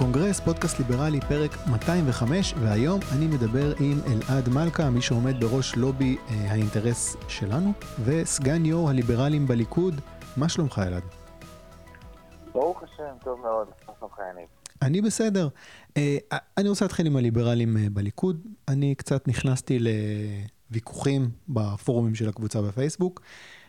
הקונגרס, פודקאסט ליברלי, פרק 205, והיום אני מדבר עם אלעד מלכה, מי שעומד בראש לובי אה, האינטרס שלנו, וסגן יו"ר הליברלים בליכוד. מה שלומך אלעד? ברוך השם, טוב מאוד, מה שלומך יניב? אני בסדר. אה, אני רוצה להתחיל עם הליברלים אה, בליכוד. אני קצת נכנסתי לוויכוחים בפורומים של הקבוצה בפייסבוק. אה,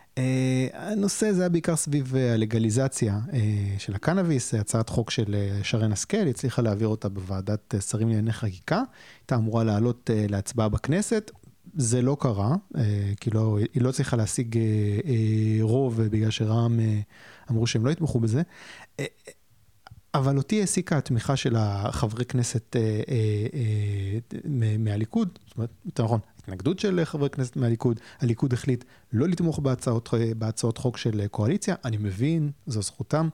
הנושא זה היה בעיקר סביב אה, הלגליזציה אה, של הקנאביס, הצעת חוק של שרן השכל, הצליחה להעביר אותה בוועדת שרים לענייני חקיקה, הייתה אמורה לעלות להצבעה בכנסת, זה לא קרה, כי לא, היא לא צריכה להשיג רוב בגלל שרע"מ אמרו שהם לא יתמכו בזה. אבל אותי העסיקה התמיכה של החברי כנסת אה, אה, אה, מהליכוד, זאת אומרת, יותר נכון, התנגדות של חברי כנסת מהליכוד, הליכוד החליט לא לתמוך בהצעות, בהצעות חוק של קואליציה, אני מבין, זו זכותם.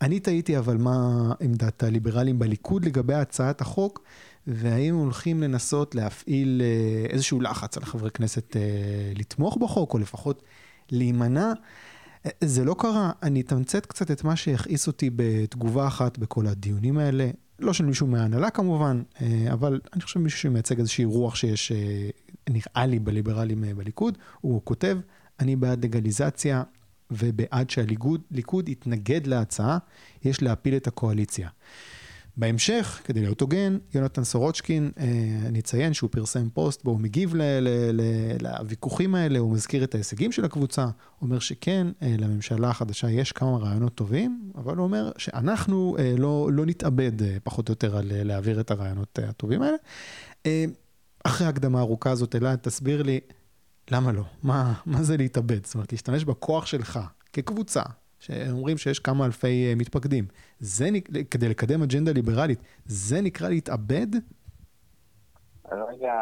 אני תהיתי אבל מה עמדת הליברלים בליכוד לגבי הצעת החוק, והאם הולכים לנסות להפעיל אה, איזשהו לחץ על חברי כנסת אה, לתמוך בחוק, או לפחות להימנע. זה לא קרה, אני אתמצת קצת את מה שהכעיס אותי בתגובה אחת בכל הדיונים האלה. לא של מישהו מההנהלה כמובן, אה, אבל אני חושב מישהו שמייצג איזושהי רוח שיש, נראה לי, בליברלים אה, בליכוד. הוא כותב, אני בעד לגליזציה ובעד שהליכוד יתנגד להצעה, יש להפיל את הקואליציה. בהמשך, כדי להיות הוגן, יונתן סורוצ'קין, אה, אני אציין שהוא פרסם פוסט בו הוא מגיב לוויכוחים האלה, הוא מזכיר את ההישגים של הקבוצה, אומר שכן, אה, לממשלה החדשה יש כמה רעיונות טובים, אבל הוא אומר שאנחנו לא, לא נתאבד פחות או יותר על להעביר את הרעיונות הטובים האלה. אחרי ההקדמה הארוכה הזאת, אלעד, תסביר לי, למה לא? מה, מה זה להתאבד? זאת אומרת, להשתמש בכוח שלך כקבוצה, שאומרים שיש כמה אלפי אה, מתפקדים. זה, כדי לקדם אג'נדה ליברלית, זה נקרא להתאבד? רגע,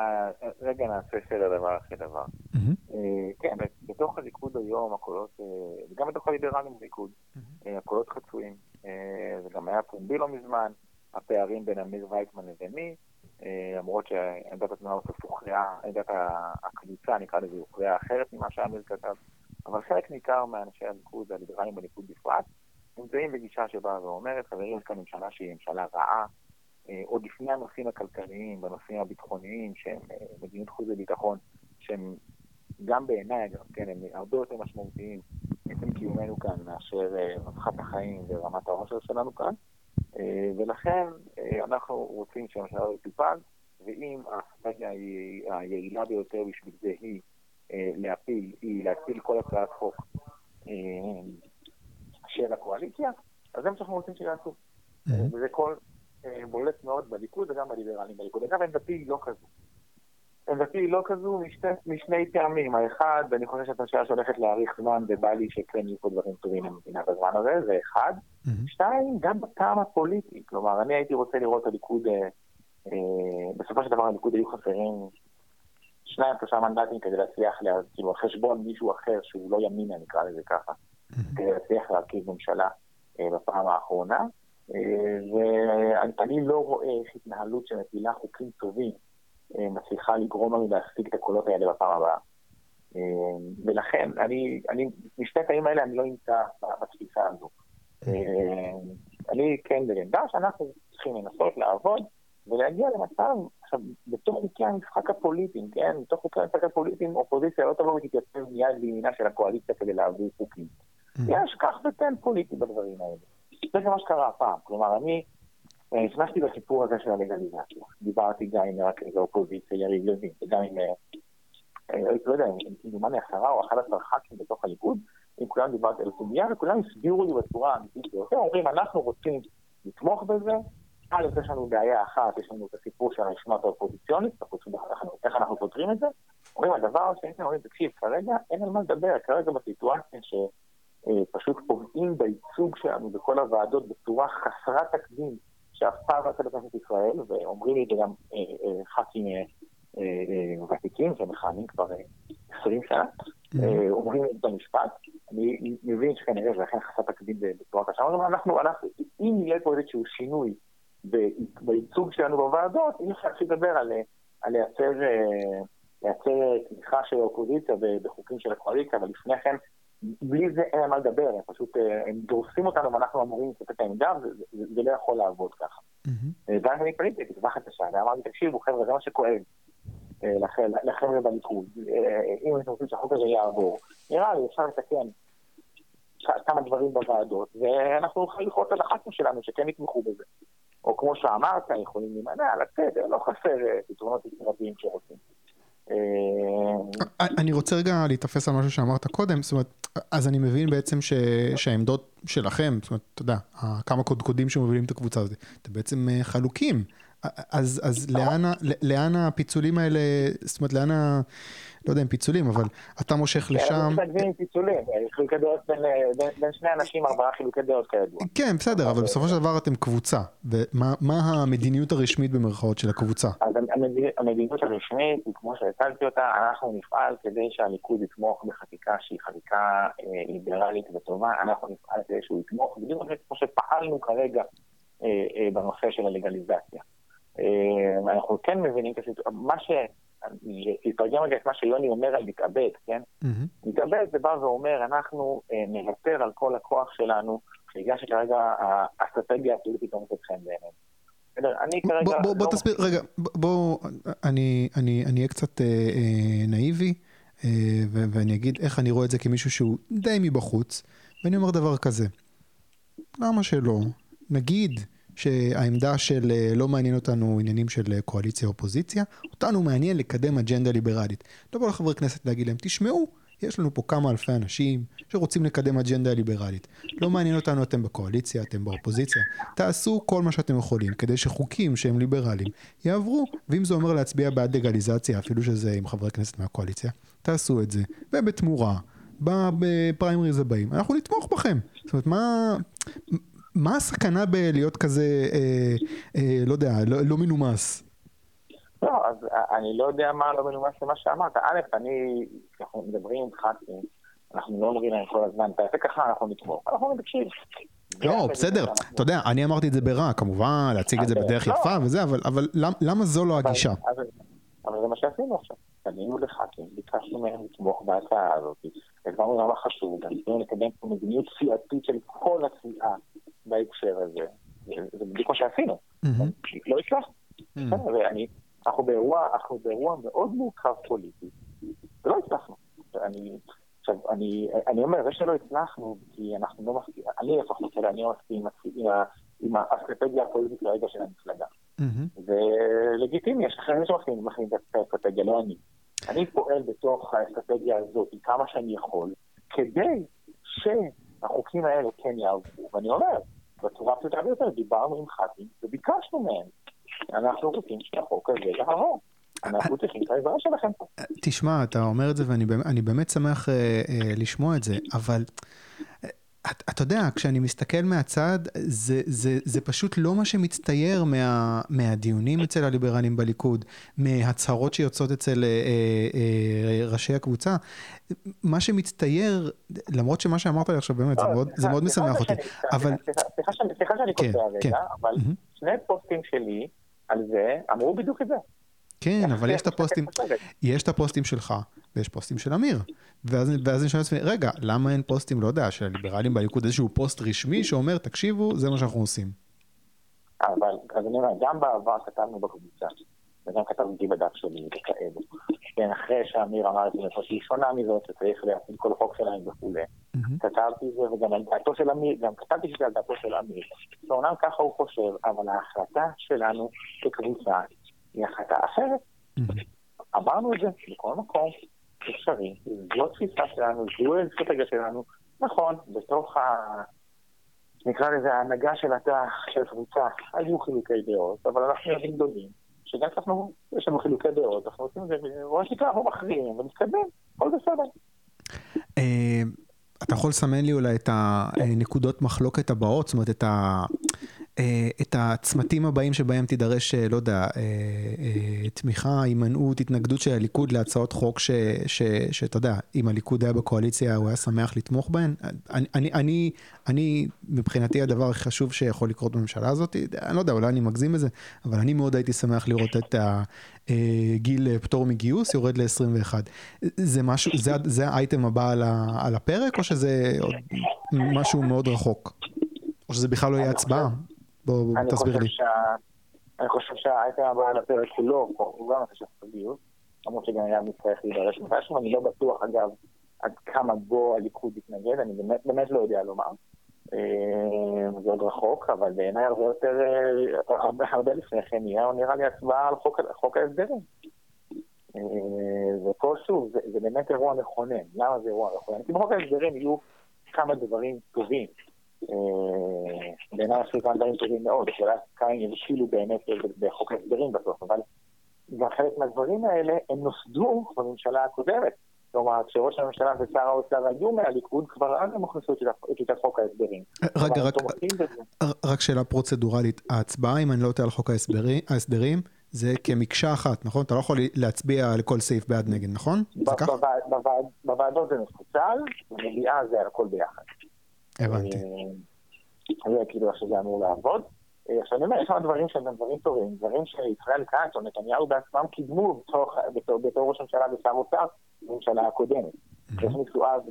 רגע נעשה סדר דבר אחרי דבר. Mm-hmm. כן, בתוך הליכוד היום הקולות, אה, וגם בתוך הליברלים בליכוד, mm-hmm. הקולות חצויים. זה גם היה פומבי לא מזמן, הפערים בין אמיר וייטמן לביני, למרות שעמדת התנועה בסוף הוכרעה, עמדת הקבוצה, נקרא לזה, הוכרעה אחרת ממה שאמיר כתב. אבל חלק ניכר מאנשי הליכוד, הליברלים בליכוד בפרט, נמצאים בגישה שבאה ואומרת, חברים, יש כאן ממשלה שהיא ממשלה רעה, אה, עוד לפני הנושאים הכלכליים, בנושאים הביטחוניים, שהם אה, מדיניות חוץ וביטחון, שהם גם בעיניי, אגב, כן, הם הרבה יותר משמעותיים מעצם קיומנו כאן מאשר אה, רווחת החיים ורמת העושר שלנו כאן, ולכן אנחנו רוצים שהממשלה לא תטופל, ואם האסטרטגיה היעילה ביותר בשביל זה היא אה, להפיל, היא להפיל כל הצעת חוק אה, של הקואליציה, אז זה מה שאנחנו רוצים שיעשו. אה. וזה קול בולט מאוד בליכוד וגם בליברלים בליכוד. אגב, עמדתי היא לא כזו. עמדתי היא לא כזו משני, משני טעמים. האחד, אני חושב שאת השאלה שהולכת להאריך זמן ובא לי שכן יהיו פה דברים טובים למדינה בזמן הזה, זה אחד. שתיים, גם בטעם הפוליטי. כלומר, אני הייתי רוצה לראות את הליכוד, אה, אה, בסופו של דבר הליכוד היו חסרים שניים, שלושה מנדטים כדי להצליח, לה, כאילו, על חשבון מישהו אחר שהוא לא ימינה, נקרא לזה ככה, כדי להצליח להרכיב ממשלה אה, בפעם האחרונה. אה, ואני לא רואה איך התנהלות שמפילה חוקים טובים מצליחה לגרום לנו להשיג את הקולות האלה בפעם הבאה. אה, ולכן, אני, אני, משתי הפעמים האלה אני לא נמצא בתפיסה הזו. אה, אני כן בעמדה שאנחנו צריכים לנסות לעבוד ולהגיע למצב, עכשיו, בתוך חוקי המשחק הפוליטיים, כן? בתוך חוקי המשחק הפוליטיים, אופוזיציה לא תבוא ותתייצב מיד לימינה של הקואליציה כדי להעביר חוקים. יש כך וכן פוליטי בדברים האלה. זה גם מה שקרה הפעם. כלומר, אני אה, נכנסתי לסיפור הזה של הלגליזציה. דיברתי גם עם מרכז האופוזיציה יריב לוין, וגם עם, אה, אה, לא יודע, עם כמדומני עשרה או אחד עשר ח"כים בתוך הליכוד, עם כולם דיברתי על סוגיה, וכולם הסבירו לי בצורה האמיתית ביותר, אומרים, אנחנו רוצים לתמוך בזה, א', יש לנו בעיה אחת, יש לנו את הסיפור של המשמעת האופוזיציונית, איך אנחנו פותרים את זה. אומרים, הדבר השני, אומרים, תקשיב, כרגע אין על מה לדבר, כרגע בסיטואציה שפשוט פוגעים בייצוג שלנו בכל הוועדות בצורה חסרת תקדים, שאף פעם לא הייתה בכנסת ישראל, ואומרים לי את זה גם אה, אה, ח"כים אה, ותיקים שמכהנים כבר 20 שנה, אומרים את המשפט, אני מבין שכנראה זה לכן חסר תקדים בצורה קשה, אנחנו, אם יהיה פה איזשהו שינוי בייצוג שלנו בוועדות, אי אפשר לדבר על, אה, לייצר תמיכה של האופוזיציה בחוקים של הקואליציה, אבל לפני כן, בלי זה אין מה לדבר, הם פשוט, אה, הם דורסים אותנו ואנחנו אמורים לתת את העמדה, וזה לא יכול לעבוד ככה. ואז אני פניתי לתקווה חדשה, ואמרתי, תקשיבו חבר'ה, זה מה שכואב. לחבר'ה בליכוד, אם אתם רוצים שהחוק הזה יעבור, נראה לי אפשר לתקן כמה דברים בוועדות, ואנחנו נוכל ללחוץ על הח"כים שלנו שכן יתמכו בזה. או כמו שאמרת, יכולים להימנע, לצאת, לא חסר פתרונות יצירתיים שרוצים. אני רוצה רגע להתאפס על משהו שאמרת קודם, זאת אומרת, אז אני מבין בעצם ש, שהעמדות שלכם, זאת אומרת, אתה יודע, כמה קודקודים שמובילים את הקבוצה הזאת, אתם בעצם חלוקים. אז, אז לאן, לאן הפיצולים האלה, זאת אומרת, לאן ה... לא יודע אם פיצולים, אבל אתה מושך כן, לשם. אנחנו מתנגדים פיצולים, חילוקי דעות בין, בין שני אנשים, ארבעה חילוקי דעות כידוע. כן, בסדר, אבל בסופו של דבר אתם קבוצה, ומה המדיניות הרשמית במרכאות של הקבוצה? אז המדיניות הרשמית היא כמו שהצגתי אותה, אנחנו נפעל כדי שהליכוד יתמוך בחקיקה שהיא חקיקה ליברלית וטובה, אנחנו נפעל כדי שהוא יתמוך, בדיוק כמו שפעלנו כרגע בנושא של הלגליזציה. אנחנו כן מבינים, מה ש... תתרגם רגע את מה שיוני אומר על מתאבד, כן? מתאבד זה בא ואומר, אנחנו נוותר על כל הכוח שלנו, בגלל שכרגע האסטרטגיה הפוליטית לא מוצאת חן בעינינו. אני כרגע... בוא, בוא תסביר, רגע, בוא, אני אהיה קצת נאיבי, ואני אגיד איך אני רואה את זה כמישהו שהוא די מבחוץ, ואני אומר דבר כזה, למה שלא? נגיד שהעמדה של לא מעניין אותנו עניינים של קואליציה אופוזיציה, אותנו מעניין לקדם אג'נדה ליברלית. לבוא לחברי כנסת להגיד להם, תשמעו, יש לנו פה כמה אלפי אנשים שרוצים לקדם אג'נדה ליברלית. לא מעניין אותנו אתם בקואליציה, אתם באופוזיציה. תעשו כל מה שאתם יכולים כדי שחוקים שהם ליברליים יעברו, ואם זה אומר להצביע בעד לגליזציה, אפילו שזה עם חברי כנסת מהקואליציה, תעשו את זה, ובתמורה, בפריימריז הבאים, אנחנו נתמוך בכם. זאת אומרת, מה... מה הסכנה בלהיות כזה, אה, אה, לא יודע, לא, לא מנומס? לא, אז אני לא יודע מה לא מנומס למה שאמרת. א', אני, אנחנו מדברים עם ח"כים, אנחנו לא אומרים להם כל הזמן, תעשה ככה, אנחנו נתמוך. אנחנו אומרים, תקשיב. לא, בסדר, אתה יודע, אני אמרתי את זה ברע, כמובן, להציג את זה בדרך לא. יפה וזה, אבל למה זו לא הגישה? אבל זה מה שעשינו עכשיו. פנינו לח"כים, ביקשנו מהם לתמוך בהצעה הזאת, הדברנו למה חשוב, גם ניסינו לקדם פה מדיניות סיעתית של כל הסיעה בהקשר הזה. זה בדיוק מה שעשינו. לא הצלחנו. אנחנו באירוע, אנחנו באירוע מאוד מורכב פוליטי, ולא הצלחנו. אני, עכשיו, אני, אני אומר, זה שלא הצלחנו, כי אנחנו לא מסכים, אני לפחות, אני לא מסכים עם האסטרטגיה הפוליטית לרגע של המפלגה. ולגיטימי, יש אחרים שמחכים את האסטרטגיה, לא אני. אני פועל בתוך האסטרטגיה הזאת כמה שאני יכול, כדי שהחוקים האלה כן יעברו. ואני אומר, בצורה הפשוטה ביותר, דיברנו עם ח"כים וביקשנו מהם. אנחנו רוצים שהחוק הזה יעבור. תשמע, אתה אומר את זה ואני באמת שמח אה, אה, לשמוע את זה, אבל אתה את יודע, כשאני מסתכל מהצד, זה, זה, זה פשוט לא מה שמצטייר מה, מהדיונים אצל הליברלים בליכוד, מהצהרות שיוצאות אצל אה, אה, ראשי הקבוצה. מה שמצטייר, למרות שמה שאמרת לי עכשיו באמת, זה לא, מאוד, זה מאוד משמח אותי, אבל... סליחה שאני כן, קוטע רגע, כן. אבל שני פוסטים שלי על זה אמרו בדיוק את זה. כן, אבל יש את הפוסטים, יש את הפוסטים שלך, ויש פוסטים של אמיר. ואז, ואז אני שואל לעצמי, רגע, למה אין פוסטים, לא יודע, של הליברלים בליכוד, איזשהו פוסט רשמי שאומר, תקשיבו, זה מה שאנחנו עושים. אבל, אז אני אומר, גם בעבר כתבנו בקבוצה, וגם כתבתי בדף שלי וכאלו. כן, אחרי שאמיר אמר את זה, שהיא שונה מזאת, שצריך להפעיל כל חוק שלהם וכולי. כתבתי את זה, וגם על דעתו של אמיר, גם כתבתי שזה על דעתו של אמיר. שאומנם ככה הוא חושב, אבל ההחלטה שלנו כקבוצה היא החלטה אחרת. אמרנו את זה בכל מקום אפשרי, זו התפיסה שלנו, זו האסטרטגיה שלנו, נכון, בתוך ה... נקרא לזה ההנהגה של התא של קבוצה, היו חילוקי דעות, אבל אנחנו ילדים גדולים, שגם כשאנחנו, יש לנו חילוקי דעות, אנחנו עושים את זה, בוא נקרא, אנחנו מכריעים ונתקדם, הכל בסדר. אה, אתה יכול לסמן לי אולי את הנקודות מחלוקת הבאות, זאת אומרת, את ה... אה, את הצמתים הבאים שבהם תידרש, אה, לא יודע, אה, תמיכה, הימנעות, התנגדות של הליכוד להצעות חוק שאתה יודע, אם הליכוד היה בקואליציה הוא היה שמח לתמוך בהן. אני, אני, אני, מבחינתי הדבר הכי חשוב שיכול לקרות בממשלה הזאת, אני לא יודע, אולי אני מגזים בזה, אבל אני מאוד הייתי שמח לראות את הגיל פטור מגיוס יורד ל-21. זה משהו, זה, זה האייטם הבא על, הפרק, או שזה משהו מאוד רחוק? או שזה בכלל לא יהיה הצבעה? בוא תסביר לי. אני חושב שהאייטם הבא על הפרק כולו, הוא גם של סודיות, למרות שגם היה מצטרך להידרש מתישהו, אני לא בטוח אגב עד כמה בו הליכוד יתנגד, אני באמת, באמת לא יודע לומר. אה, זה עוד רחוק, אבל בעיניי הרבה יותר, אה, הרבה, הרבה לפני כן יהיה, נראה לי הצבעה על חוק, חוק ההסדרים. אה, ופה שוב, זה, זה באמת אירוע מכונן. למה זה אירוע מכונן? כי בחוק ההסדרים יהיו כמה דברים טובים. בעיניי עשו כמה דברים טובים מאוד, השאלה כמה הם יבשילו באמת בחוק ההסדרים בסוף, אבל חלק מהדברים האלה הם נוסדו בממשלה הקודמת. כלומר, כשראש הממשלה ושר האוצר היו מהליכוד, כבר אז הם הוכנסו את טיוטת חוק ההסדרים. רגע, רק, רק שאלה פרוצדורלית, ההצבעה, אם אני לא טועה על חוק ההסדרים, זה כמקשה אחת, נכון? אתה לא יכול להצביע על כל סעיף בעד נגד, נכון? זה כך? בוועדות זה מפוצל, במליאה זה הכל ביחד. הבנתי. אה, זה כאילו איך שזה אמור לעבוד. אה, עכשיו אני אומר, יש כמה דברים שהם דברים טובים, דברים שישראל כץ או נתניהו בעצמם קידמו בתור ראש הממשלה ושר אוצר בממשלה הקודמת. איך מסואב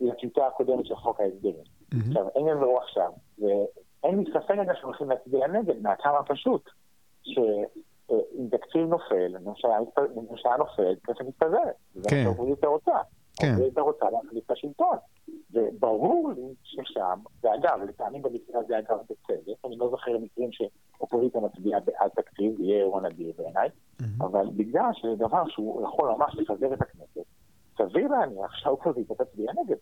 לטיוטה הקודמת של חוק ההסדרים. עכשיו, אין יבואו עכשיו, ואין לי ספק רגע שהולכים להצביע נגד, מהטעם הפשוט, שאם תקציב נופל, ממשלה נופלת, כסף מתפזרת. זה מה כן. שהאופוזיציה רוצה. כן. האופוזיציה רוצה להחליף את השלטון. וברור לי ששם, ואגב, לטעמי במקרה הזה אגב בצדק, אני לא זוכר מקרים שאופוזיציה מצביעה בעד תקציב, זה יהיה אירוע נדיר בעיניי, אבל בגלל שזה דבר שהוא יכול ממש לפזר את הכנסת, סביר להניח שהאופוזיציה תצביע נגד.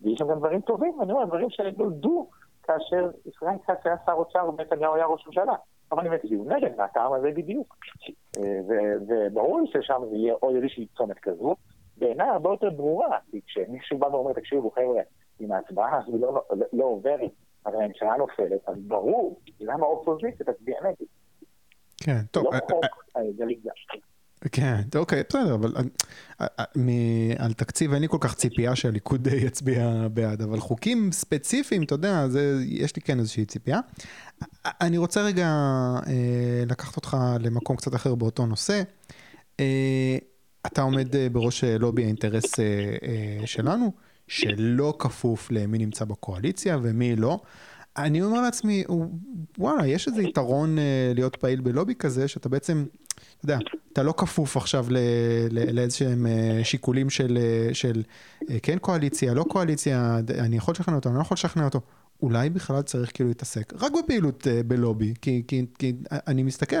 ויש שם גם דברים טובים, אני אומר, דברים שנולדו כאשר ישראל כץ היה שר אוצר ונתניהו היה ראש ממשלה. אבל הם הצביעו נגד מהטעם הזה בדיוק. אה, וברור לי ששם זה יהיה עוד איזושהי צומת כזו, בעיניי הרבה יותר ברורה, כי כשמישהו בא ואומר, תקשיבו חבר'ה, אם ההצבעה הזו לא, לא, לא עוברת, אבל הממשלה נופלת, אז ברור למה האופוזיציה תצביע נגד. כן, טוב. לא אה, חוק אה, כן, אוקיי, בסדר, אבל על תקציב אין לי כל כך ציפייה שהליכוד יצביע בעד, אבל חוקים ספציפיים, אתה יודע, זה, יש לי כן איזושהי ציפייה. אני רוצה רגע אה, לקחת אותך למקום קצת אחר באותו נושא. אה, אתה עומד אה, בראש אה, לובי האינטרס אה, שלנו, שלא כפוף למי נמצא בקואליציה ומי לא. אני אומר לעצמי, וואלה, יש איזה יתרון להיות פעיל בלובי כזה, שאתה בעצם, אתה יודע, אתה לא כפוף עכשיו לאיזשהם שיקולים של, של כן קואליציה, לא קואליציה, אני יכול לשכנע אותו, אני לא יכול לשכנע אותו. אולי בכלל צריך כאילו להתעסק רק בפעילות בלובי, כי, כי, כי אני מסתכל,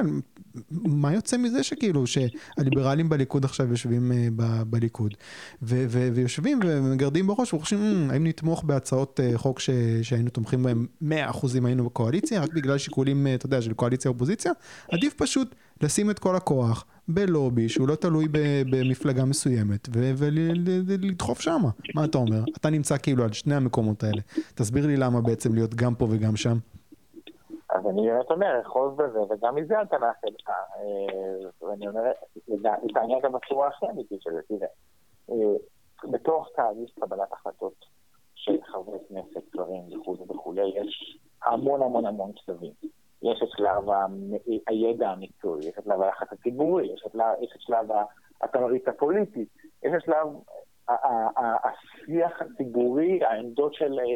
מה יוצא מזה שכאילו, שהליברלים בליכוד עכשיו יושבים ב, בליכוד, ויושבים ומגרדים בראש וחושבים, האם נתמוך בהצעות uh, חוק שהיינו תומכים בהן 100% אם היינו בקואליציה, רק בגלל שיקולים, uh, אתה יודע, של קואליציה-אופוזיציה? עדיף פשוט לשים את כל הכוח בלובי שהוא לא תלוי במפלגה מסוימת ולדחוף שמה. מה אתה אומר? אתה נמצא כאילו על שני המקומות האלה. תסביר לי למה בעצם להיות גם פה וגם שם. אז אני באמת אומר, אחוז בזה, וגם מזה נעשה לך. אה, ואני אומר, תעניין גם בצורה הכי אמיתית של זה, תראה. אה, בתוך תהליך קבלת החלטות של חברי כנסת, שרים וכולי וכולי, יש המון המון המון שלבים. יש את שלב הידע המקצועי, יש את שלב הלחץ הציבורי, יש את, שלב התמריץ הפוליטי, יש את שלב השיח הציבורי, העמדות של, אה,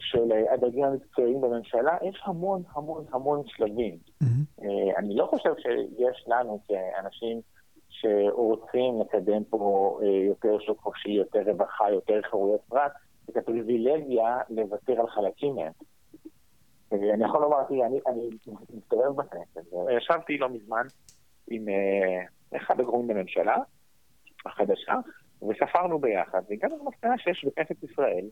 של הדרגים המקצועיים בממשלה, יש המון המון המון שלבים. Mm-hmm. אני לא חושב שיש לנו כאנשים שרוצים לקדם פה אה, יותר שוק חופשי, יותר רווחה, יותר חירויות פרט, את הפריבילגיה לוותר על חלקים מהם. אני יכול לומר, תראי, אני, אני מסתובב בכנסת, ישבתי לא מזמן עם אחד הגורמים בממשלה החדשה, וספרנו ביחד, והגענו למסקנה שיש בכנסת ישראל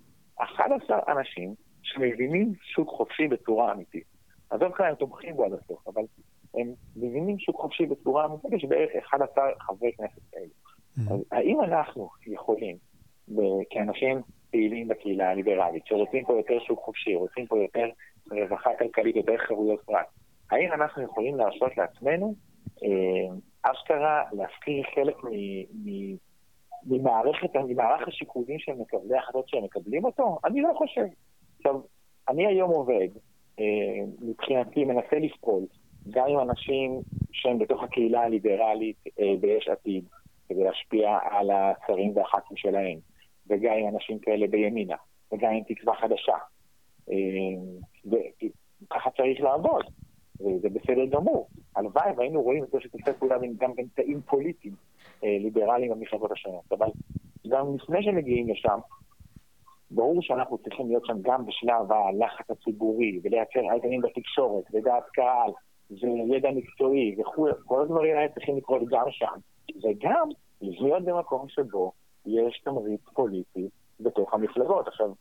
11 אנשים שמבינים שוק חופשי בצורה אמיתית. עזוב כאן הם תומכים בו עד הסוף, אבל הם מבינים שוק חופשי בצורה אמיתית, יש בערך 11 חברי כנסת כאלה. Mm-hmm. אז האם אנחנו יכולים, כאנשים פעילים בקהילה הליברלית, שרוצים פה יותר שוק חופשי, רוצים פה יותר רווחה כלכלית, יותר חירויות פרט. האם אנחנו יכולים להרשות לעצמנו אה, אשכרה להפקיר חלק ממערכת, ממערך השיקולים של מקבלי ההחלטות שהם מקבלים אותו? אני לא חושב. עכשיו, אני היום עובד, אה, מבחינתי מנסה לפעול, גם עם אנשים שהם בתוך הקהילה הליברלית אה, ביש עתיד, כדי להשפיע על השרים והח"כים שלהם, וגם עם אנשים כאלה בימינה, וגם עם תקווה חדשה. וככה צריך לעבוד, וזה בסדר גמור. הלוואי והיינו רואים את זה שתעשה פעולה גם בין תאים פוליטיים ליברליים במפלגות השונות, אבל גם לפני שמגיעים לשם, ברור שאנחנו צריכים להיות שם גם בשלב הלחץ הציבורי, ולייצר אייטמים בתקשורת, ודעת קהל, וידע מקצועי וכו', כל הדברים האלה צריכים לקרות גם שם, וגם להיות במקום שבו יש תמריץ פוליטי בתוך המפלגות. עכשיו,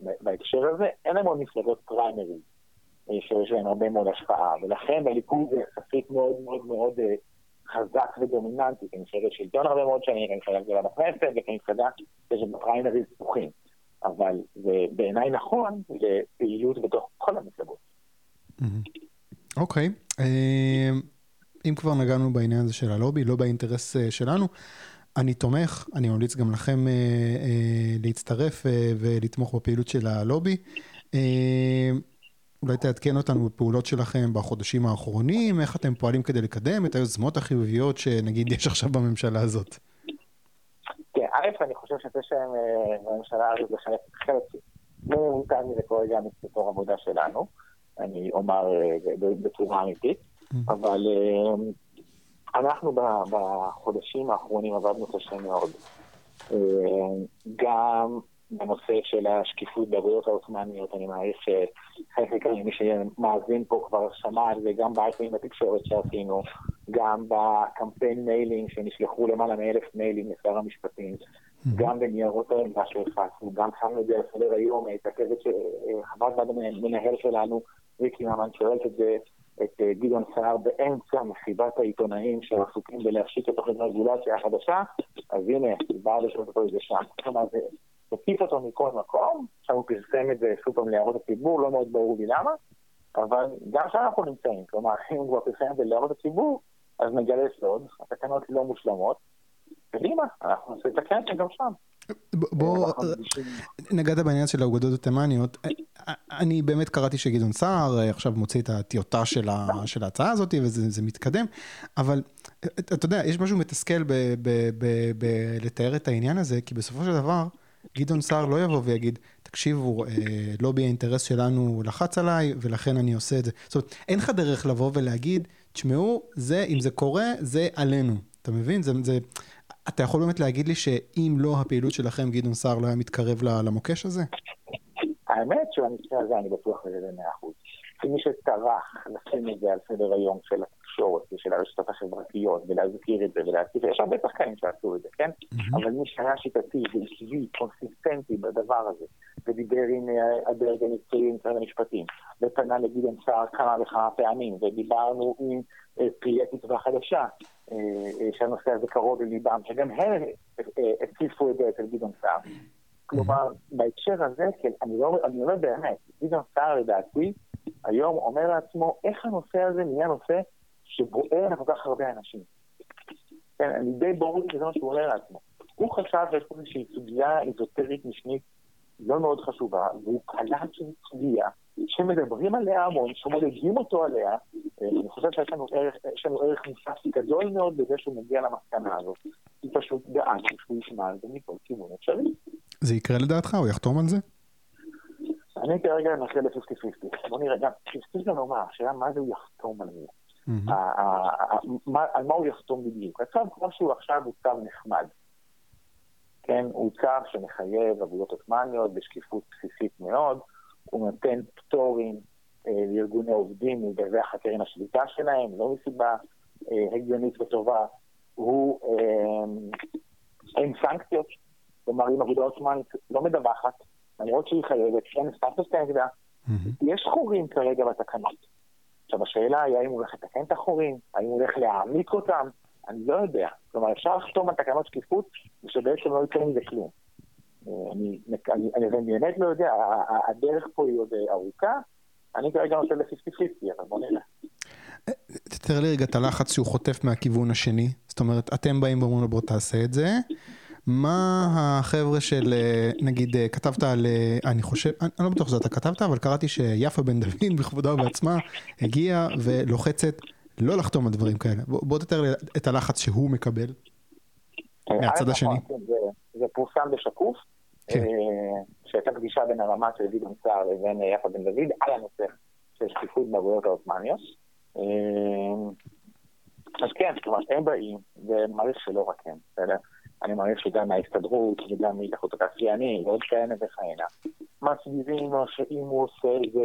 בהקשר הזה, אין המון מפלגות פריימריז אה, שיש להן הרבה מאוד השפעה, ולכן בליכוד זה יחסית מאוד מאוד מאוד אה, חזק ודומיננטי, כמפלגת שלטון הרבה מאוד שנים, כמפלגה גדולה בכנסת, וכמפלגה שיש בפריימריז פתוחים. אבל זה בעיניי נכון לפעילות בתוך כל המפלגות. אוקיי, אה, אם כבר נגענו בעניין הזה של הלובי, לא באינטרס שלנו, אני תומך, אני ממליץ גם לכם אה, אה, להצטרף אה, ולתמוך בפעילות של הלובי. אה, אולי תעדכן אותנו בפעולות שלכם בחודשים האחרונים, איך אתם פועלים כדי לקדם את היוזמות החיוביות שנגיד יש עכשיו בממשלה הזאת. כן, א', אני חושב שזה שהם אה, בממשלה הזאת זה חלק, חלק לא ממותג מזה כרגע בתור עבודה שלנו, אני אומר אה, בצורה אמיתית, mm. אבל אה, אנחנו בחודשים האחרונים עבדנו קשה מאוד. גם בנושא של השקיפות בעבודות העות'מאניות, אני מעריך שחלק ניכר ממי שמאזין פה כבר שמע על זה, גם באייפים בתקשורת שעשינו, גם בקמפיין mailing שנשלחו למעלה מאלף מיילים לשר המשפטים, גם בניירות העמדה שהפצנו, גם שמנו את זה על סדר היום, את הכתבת שחברת ועד המנהל שלנו, ריקי ממן, שואלת את זה את אה, גדעון סער באמצע מסיבת העיתונאים שעסוקים בלהפשיט את תוכנית הרגולציה החדשה, אז הנה, בא לשאול אותו את זה שם. כלומר, זה הקיף אותו מכל מקום, עכשיו הוא פרסם את זה שוב פעם להערות הציבור, לא מאוד ברור לי למה, אבל גם שם אנחנו נמצאים, כלומר, אם הוא כבר פרסם את זה להערות הציבור, אז נגלה סוד, התקנות לא מושלמות, קדימה, אנחנו נעשה את זה גם שם. בוא, נגעת בעניין של האוגדות התימניות, אני באמת קראתי שגדעון סער אה, עכשיו מוציא את הטיוטה של, של ההצעה הזאת וזה מתקדם, אבל אתה יודע, יש משהו מתסכל בלתאר את העניין הזה, כי בסופו של דבר, גדעון סער לא יבוא ויגיד, תקשיבו, אה, לובי האינטרס שלנו לחץ עליי, ולכן אני עושה את זה. זאת אומרת, אין לך דרך לבוא ולהגיד, תשמעו, זה, אם זה קורה, זה עלינו. אתה מבין? זה, זה, אתה יכול באמת להגיד לי שאם לא הפעילות שלכם, גדעון סער לא היה מתקרב למוקש הזה? האמת שבמקרה הזה אני בטוח בזה במאה אחוז. כי מי שטרח לשים את זה על סדר היום של התקשורת ושל הרשתות החברתיות ולהזכיר את זה ולהזכיר, יש הרבה שחקנים שעשו את זה, כן? Mm-hmm. אבל מי שהיה שיטתי ועקבי, קונסיסטנטי בדבר הזה, ודיבר עם אה, הדרג המקצועי במשרד המשפטים, ופנה לגדעון סער כמה וכמה פעמים, ודיברנו עם אה, פריאי תקווה חדשה, אה, שהנושא הזה קרוב לליבם, שגם הם הציפו את זה אצל גדעון סער. כלומר, בהקשר הזה, כן, לא, אני אומר באמת, גדעון סער לדעתי, היום אומר לעצמו, איך הנושא הזה נהיה נושא שבוער לכל כך הרבה אנשים. כן, אני די ברור שזה מה שהוא אומר לעצמו. הוא חשב שיש פה איזושהי סוגיה איזוטרית משנית לא מאוד חשובה, והוא קלט שהיא סוגיה שמדברים עליה המון, שמודדים אותו עליה, אני חושב שיש לנו ערך, לנו ערך מוסף גדול מאוד בזה שהוא מגיע למסקנה הזאת. הוא פשוט דאג שהוא ישמע על זה מכל כיוון אפשרי. זה יקרה לדעתך? הוא יחתום על זה? אני כרגע אנסה ל-50-50. בוא נראה, גם, צריך גם לומר, השאלה מה זה הוא יחתום על זה. על מה הוא יחתום בדיוק. הצו כמו שהוא עכשיו הוא צו נחמד. כן, הוא צו שמחייב עבודות עות'מאניות בשקיפות בסיסית מאוד, הוא נותן פטורים אה, לארגוני עובדים מדווח הקרן השליטה שלהם, לא מסיבה אה, הגיונית וטובה. הוא, אה, אין סנקציות, כלומר אם עבודה עות'מאנית לא מדווחת, למרות שהיא חייבת, אין סטטוס כנגדה, יש חורים כרגע בתקנות. עכשיו השאלה היא האם הוא הולך לתקן את החורים, האם הוא הולך להעמיק אותם, אני לא יודע. כלומר אפשר לחתום על תקנות שקיפות ושבעצם לא יקרה מזה כלום. אני, אני, באמת לא יודע, הדרך פה היא עוד ארוכה, אני כרגע נותן ל-50-50, אבל בוא נראה. תתאר לי רגע את הלחץ שהוא חוטף מהכיוון השני, זאת אומרת, אתם באים ואומרים לו בוא תעשה את זה, מה החבר'ה של, אה, נגיד, אה, כתבת על, אה, אני חושב, אני לא בטוח שאתה כתבת, אבל קראתי שיפה בן דוד בכבודה ובעצמה הגיעה ולוחצת לא לחתום על דברים כאלה. בוא, בוא תתאר לי את הלחץ שהוא מקבל מהצד השני. זה, זה פורסם בשקוף, כן. שהייתה פגישה בין הרמ"ט של גדעון סער לבין יפה בן דוד על הנושא של שקיפות בעבודות העות'מאניות. אז כן, כלומר, הם באים, ומעריך שלא רק הם, בסדר? אני מעריך שגם מההסתדרות וגם מהתאחדות התעשיינים ועוד כהנה וכהנה, מסבירים שאם הוא עושה את זה,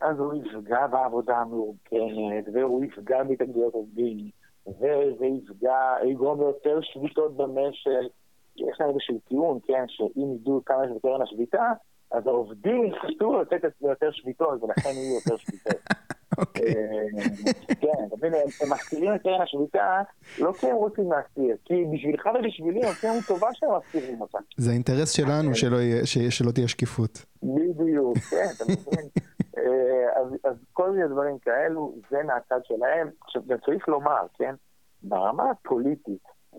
אז הוא יפגע בעבודה המאורגנת, והוא יפגע בהתאגדויות עובדים, וזה יפגע, יגרום ליותר שביתות במשק. יש להם איזשהו טיעון, כן, שאם ידעו כמה יש בקרן השביתה, אז העובדים יחסו לתת יותר שביתות, ולכן יהיו יותר שביתות. אוקיי. אה, כן, מבין, הם מסתירים את קרן השביתה, לא כי הם רוצים להסתיר, כי בשבילך ובשבילי הם עושים טובה שהם מסתירים אותה. זה האינטרס שלנו שלא תהיה שקיפות. בדיוק, כן, אתה מבין. אה, אז כל מיני דברים כאלו, זה מהצד שלהם. עכשיו, גם צריך לומר, כן, ברמה הפוליטית, אה,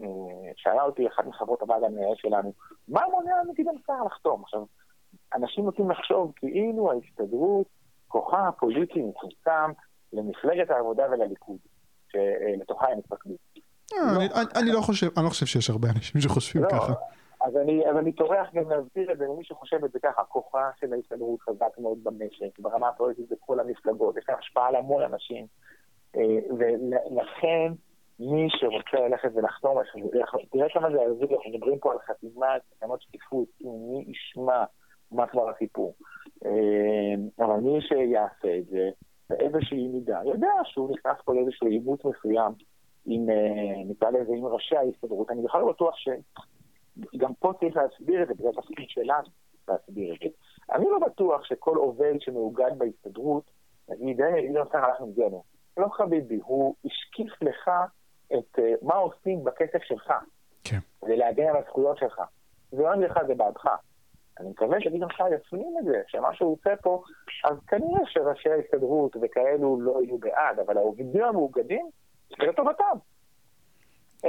שאלה אותי אחת מחברות הוועד המנהל שלנו, מה מונע מגדעון סער לחתום? עכשיו, אנשים נוטים לחשוב כאילו ההסתדרות כוחה הפוליטי מצומצם למפלגת העבודה ולליכוד, שלתוכה הם התפקדו. אה, אני לא חושב, אני לא חושב שיש הרבה אנשים שחושבים לא, ככה. אז אני, אני טורח גם להסביר את זה למי שחושב את זה ככה, כוחה של ההסתדרות חזק מאוד במשק, ברמה הפוליטית בכל המפלגות, יש להם השפעה על המון אנשים, אה, ולכן מי שרוצה ללכת ולחתום, תראה כמה זה עזור, אנחנו מדברים פה על חתימת תקנות שקיפות, מי ישמע מה כבר הסיפור. אה, אבל מי שיעשה את זה באיזושהי מידה, יודע שהוא נכנס פה לאיזשהו עימות מסוים עם, אה, נקרא לזה, עם ראשי ההסתדרות. אני בכלל לא בטוח שגם פה צריך להסביר את זה, בגלל התפקיד שלנו להסביר את זה. אני לא בטוח שכל עובד שמאוגד בהסתדרות, נגיד, גדעון סער הלך נגדנו. לא חביבי, הוא השקיף לך את uh, מה עושים בכסף שלך. כן. ולהגן על הזכויות שלך. זה לא נראה לך, זה בעדך. אני מקווה שגדעון סער יפנים את זה, שמה שהוא עושה פה, אז כנראה שראשי ההסתדרות וכאלו לא יהיו בעד, אבל העובדים המאוגדים, זה לטובתם.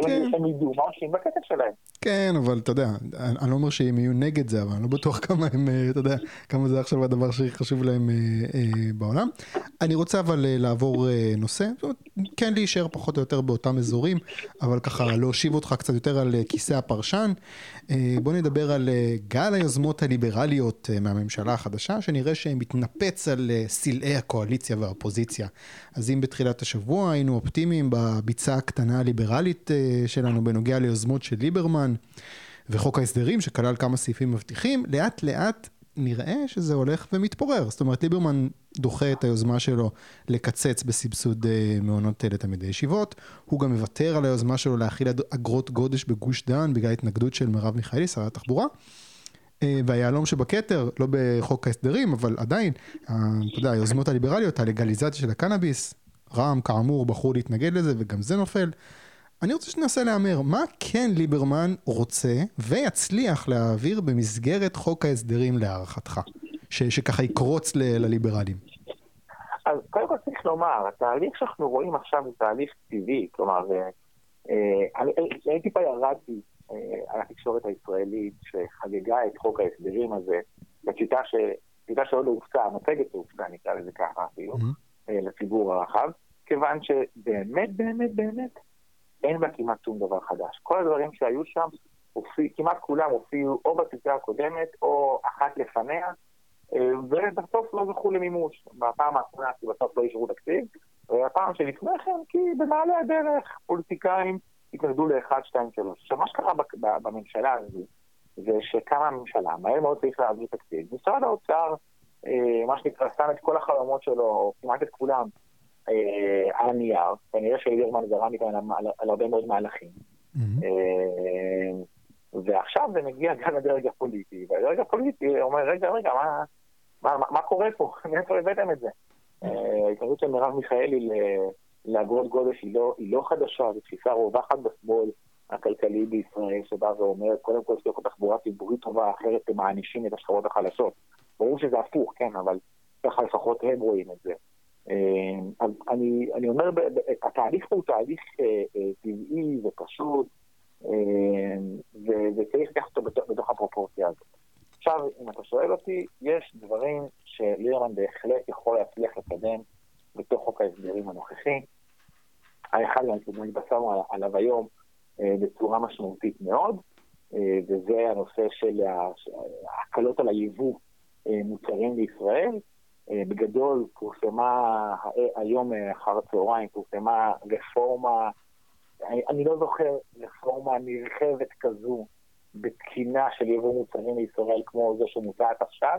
כן. הם ידעו מה עושים בכסף שלהם. כן, אבל אתה יודע, אני לא אומר שהם יהיו נגד זה, אבל אני לא בטוח כמה הם, אה, אתה יודע, כמה זה עכשיו הדבר שהכי חשוב להם אה, אה, בעולם. אני רוצה אבל אה, לעבור אה, נושא, כן להישאר פחות או יותר באותם אזורים, אבל ככה להושיב אותך קצת יותר על אה, כיסא הפרשן. אה, בוא נדבר על אה, גל היוזמות הליברליות אה, מהממשלה החדשה, שנראה שמתנפץ על אה, סלעי הקואליציה והאופוזיציה. אז אם בתחילת השבוע היינו אופטימיים בביצה הקטנה הליברלית אה, שלנו בנוגע ליוזמות של ליברמן, וחוק ההסדרים שכלל כמה סעיפים מבטיחים, לאט לאט נראה שזה הולך ומתפורר. זאת אומרת, ליברמן דוחה את היוזמה שלו לקצץ בסבסוד אה, מעונות לתלמידי ישיבות. הוא גם מוותר על היוזמה שלו להכיל אגרות גודש בגוש דן בגלל התנגדות של מרב מיכאלי, שרת התחבורה. אה, והיהלום שבכתר, לא בחוק ההסדרים, אבל עדיין, אתה יודע, היוזמות הליברליות, הלגליזציה של הקנאביס, רע"מ כאמור בחרו להתנגד לזה וגם זה נופל. אני רוצה שננסה להמר, מה כן ליברמן רוצה ויצליח להעביר במסגרת חוק ההסדרים להערכתך, ש- שככה יקרוץ ל- לליברלים? אז קודם כל צריך לומר, התהליך שאנחנו רואים עכשיו הוא תהליך טבעי, כלומר, אה, אה, אני, טיפה ירדתי אה, על התקשורת הישראלית שחגגה את חוק ההסדרים הזה, בשיטה ש... שיטה שעוד לא הופצה, המצגת שהופצה, נקרא לזה ככה אפילו, mm-hmm. לציבור הרחב, כיוון שבאמת, באמת, באמת, אין בה כמעט שום דבר חדש. כל הדברים שהיו שם, הופיע, כמעט כולם הופיעו או בטיסה הקודמת או אחת לפניה, אה, ובסוף לא זכו למימוש. בפעם האחרונה כי בסוף לא אישרו תקציב, והפעם שלפני כן כי במעלה הדרך פוליטיקאים התנגדו ל-1, 2, 3. עכשיו מה שקרה בממשלה הזו זה שקמה הממשלה, מהר מאוד צריך להעביר תקציב. משרד האוצר, אה, מה שנקרא, שם את כל החלומות שלו, כמעט את כולם, אה, על הנייר, כנראה שליברמן זרם איתנו על, על הרבה מאוד מהלכים. אה, ועכשיו זה מגיע גם לדרג הפוליטי, והדרג הפוליטי אומר, רגע, רגע, מה, מה, מה, מה קורה פה? מאיפה הבאתם את זה? אה, ההתנגדות של מרב מיכאלי לאגרות גודש היא לא, היא לא חדשה, זו תפיסה רווחת בשמאל הכלכלי בישראל, שבא ואומר, קודם כל שתהיה תחבורה ציבורית טובה, אחרת הם מענישים את השכבות החלשות. ברור שזה הפוך, כן, אבל ככה לפחות הם רואים את זה. אה, אז אני, אני אומר, התהליך הוא תהליך אה, אה, טבעי ופשוט, וצריך לקחת אותו בתוך, הפרופורציה הזאת. עכשיו, אם אתה שואל אותי, יש דברים שלירמן בהחלט יכול להצליח לקדם בתוך חוק ההסדרים הנוכחי. האחד גם שהתבשרנו עליו היום בצורה משמעותית מאוד, וזה הנושא של ההקלות על היבוא מוצרים לישראל. בגדול פורסמה היום אחר הצהריים, פורסמה רפורמה, אני, לא זוכר רפורמה נרחבת כזו בתקינה של יבוא מוצרים לישראל כמו זה שמוצעת עכשיו.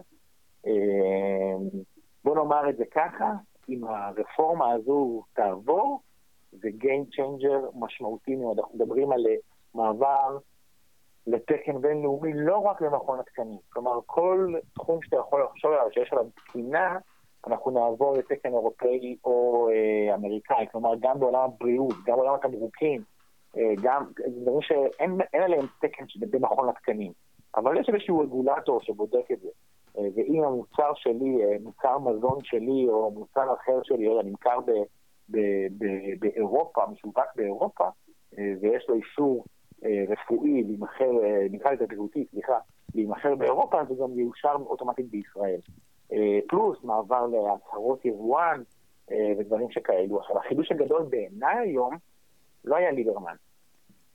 בוא נאמר את זה ככה, אם הרפורמה הזו תעבור, זה Game Changer משמעותי מאוד. אנחנו מדברים על מעבר לתקן בינלאומי לא רק במכון התקנים. כלומר, כל תחום שאתה יכול לחשוב עליו שיש עליו תקינה, אנחנו נעבור לתקן אירופאי או אה, אמריקאי. כלומר, גם בעולם הבריאות, גם בעולם התמרוקים, אה, גם דברים שאין עליהם תקן במכון התקנים. אבל יש איזשהו רגולטור שבודק את זה. אה, ואם המוצר שלי, אה, מוצר מזון שלי או מוצר אחר שלי, או נמכר ב, ב, ב, באירופה, משווק באירופה, אה, ויש לו אישור רפואי להימכר, נקרא לזה בריאותי, סליחה, להימכר באירופה, זה גם יאושר אוטומטית בישראל. פלוס מעבר להצהרות יבואן ודברים שכאלו. עכשיו, החידוש הגדול בעיניי היום לא היה ליברמן.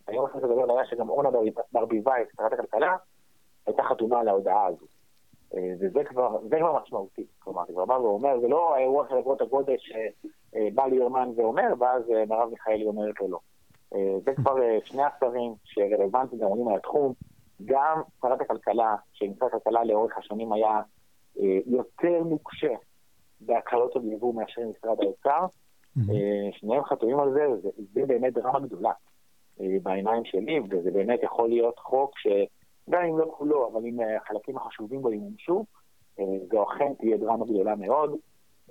היום החידוש הגדול היה שגם אורנה ברביבאי, שרת הכלכלה, הייתה חתומה על ההודעה הזו. אה, וזה כבר, כבר משמעותי. כלומר, זה כבר בא ואומר, זה לא האירוע של אגרות הגודש שבא ליברמן ואומר, ואז אה, מרב מיכאלי אומרת לו לא. אה, זה כבר שני השרים שרלוונטיים גם עולים על התחום. גם שרת הכלכלה, שמשרד הכלכלה לאורך השנים היה יותר נוקשה בהקלות על יבוא מאשר משרד האוצר. שניהם חתומים על זה, וזה באמת דרמה גדולה בעיניים שלי, וזה באמת יכול להיות חוק ש... גם אם לא כולו, אבל אם החלקים החשובים בו ימומשו, אה, זו אכן תהיה דרמה גדולה מאוד.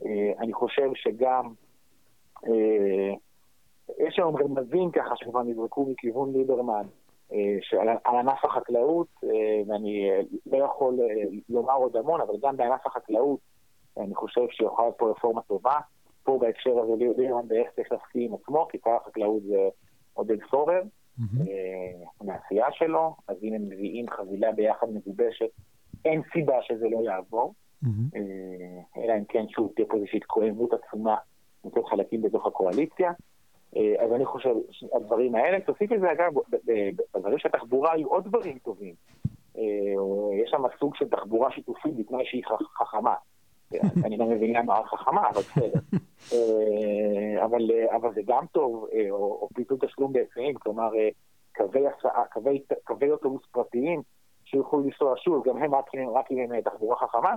אה, אני חושב שגם, אה, יש היום רמזים ככה שכבר נזרקו מכיוון ליברמן, שעל ענף החקלאות, ואני לא יכול לומר עוד המון, אבל גם בענף החקלאות, אני חושב שיכולה להיות פה רפורמה טובה. פה בהקשר הזה ליברמן בערך צריך להסכים עם עצמו, כי שר החקלאות זה עודד פורר. אה, מהעשייה שלו, אז אם הם מביאים חבילה ביחד מגובשת, אין סיבה שזה לא יעבור, אה, אלא אם כן שוב תהיה פה איזושהי התקוממות עצומה מצד חלקים בתוך הקואליציה. אה, אז אני חושב, הדברים האלה, תוסיף לזה אגב, בדברים של התחבורה היו עוד דברים טובים. יש שם סוג של תחבורה שיתופית בתנאי שהיא חכמה. אני לא מבין למה רק חכמה, אבל בסדר. אה, אבל, אה, אבל זה גם טוב, אה, או, ביטול תשלום בהיסעים, כלומר קווי, אוטובוס פרטיים שיוכלו לנסוע שוב, גם הם רק, עם תחבורה חכמה.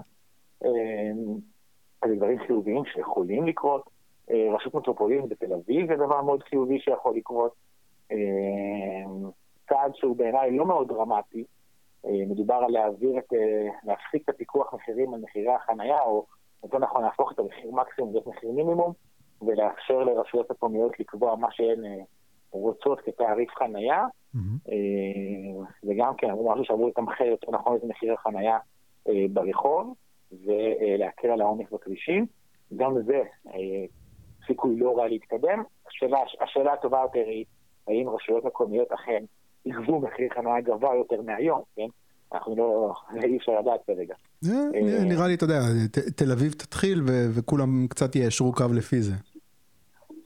אז זה דברים חיוביים שיכולים לקרות. רשות מטרופולין בתל אביב זה דבר מאוד חיובי שיכול לקרות. צעד שהוא בעיניי לא מאוד דרמטי, אה, מדובר על להעביר את, אה, להפסיק את הפיקוח מחירים על מחירי החנייה, או יותר נכון להפוך את המחיר מקסימום להיות מחיר מינימום, ולאפשר לרשויות מקומיות לקבוע מה שהן אה, רוצות כתעריף חנייה, mm-hmm. וגם כן, אמרו משהו שאמרו לתמחר יותר נכון את מחירי חנייה ברחוב, ולהקל על העומק בכבישים. גם זה סיכוי לא רע להתקדם. השאלה, השאלה הטובה יותר היא, האם רשויות מקומיות אכן יגבו מחיר חניה גבוה יותר מהיום, כן? אנחנו לא, אי אפשר לדעת כרגע. אה, נראה לי, אתה יודע, תל אביב תתחיל וכולם קצת יישרו קו לפי זה.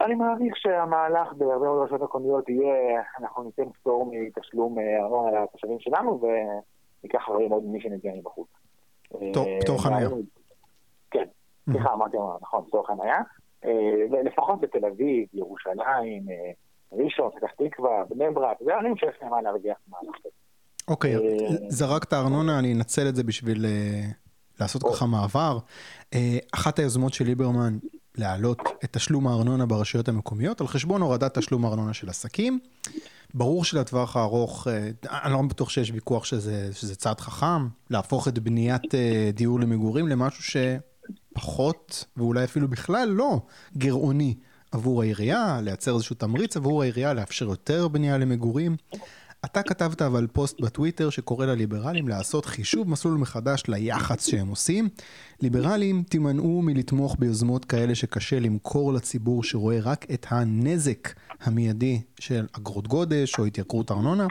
אני מעריך שהמהלך בהרבה מאוד רשויות מקומיות יהיה, אנחנו ניתן פטור מתשלום אה, ארנונה לתושבים שלנו וניקח הרבה מאוד ממי שנגיע מבחוץ. פטור אה, חניה. כן, סליחה, אמרתי, נכון, פטור חניה. לפחות בתל אביב, ירושלים, ראשון, פתח תקווה, בני ברק, זה ערים שיש להם מה להרוויח מהלך כזה. אוקיי, אה, זרקת ארנונה, אני אנצל את זה בשביל אה, לעשות ככה מעבר. אה, אחת היוזמות של ליברמן להעלות את תשלום הארנונה ברשויות המקומיות על חשבון הורדת תשלום הארנונה של עסקים. ברור שלטווח הארוך, אני לא בטוח שיש ויכוח שזה, שזה צעד חכם, להפוך את בניית דיור למגורים למשהו שפחות, ואולי אפילו בכלל לא, גירעוני עבור העירייה, לייצר איזשהו תמריץ עבור העירייה, לאפשר יותר בנייה למגורים. אתה כתבת אבל פוסט בטוויטר שקורא לליברלים לעשות חישוב מסלול מחדש ליח"צ שהם עושים. ליברלים תימנעו מלתמוך ביוזמות כאלה שקשה למכור לציבור שרואה רק את הנזק המיידי של אגרות גודש או התייקרות ארנונה.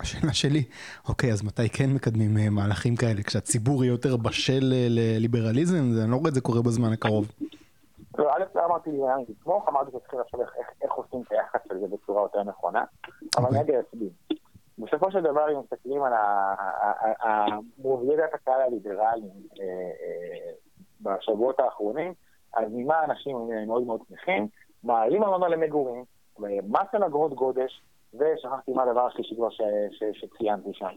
השאלה שלי, אוקיי, אז מתי כן מקדמים אה, מהלכים כאלה? כשהציבור יהיה יותר בשל אה, לליברליזם? אני לא רואה את זה קורה בזמן הקרוב. לא, א', לא אמרתי לי לתמוך, אמרתי שצריכים לחשוב איך עושים את היחס של זה בצורה יותר נכונה, אבל אוקיי. אני אגיד אצלי. בסופו של דבר, אם מסתכלים על מובילי דעת הקהל הליברליים בשבועות האחרונים, אז ממה אנשים מאוד מאוד שמחים? מעלים ארנונה למגורים, מס על אגרות גודש, ושכחתי מה הדבר השלישי כבר שציינתי שם.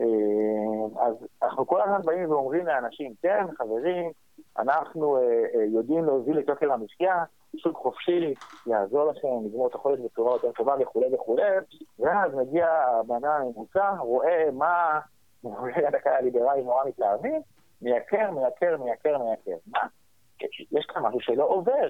אה, אז אנחנו כל הזמן באים ואומרים לאנשים, כן, חברים, אנחנו אה, אה, יודעים להוביל את יוקר המחיה, שוק חופשי, יעזור לכם לגמור את החודש בצורה יותר טובה וכולי וכולי, ואז מגיע הבן הממוצע, רואה מה מובילי הדקה הליברליים נורא מתלהבים, מייקר, מייקר, מייקר, מייקר. מה? יש כאן משהו שלא עובר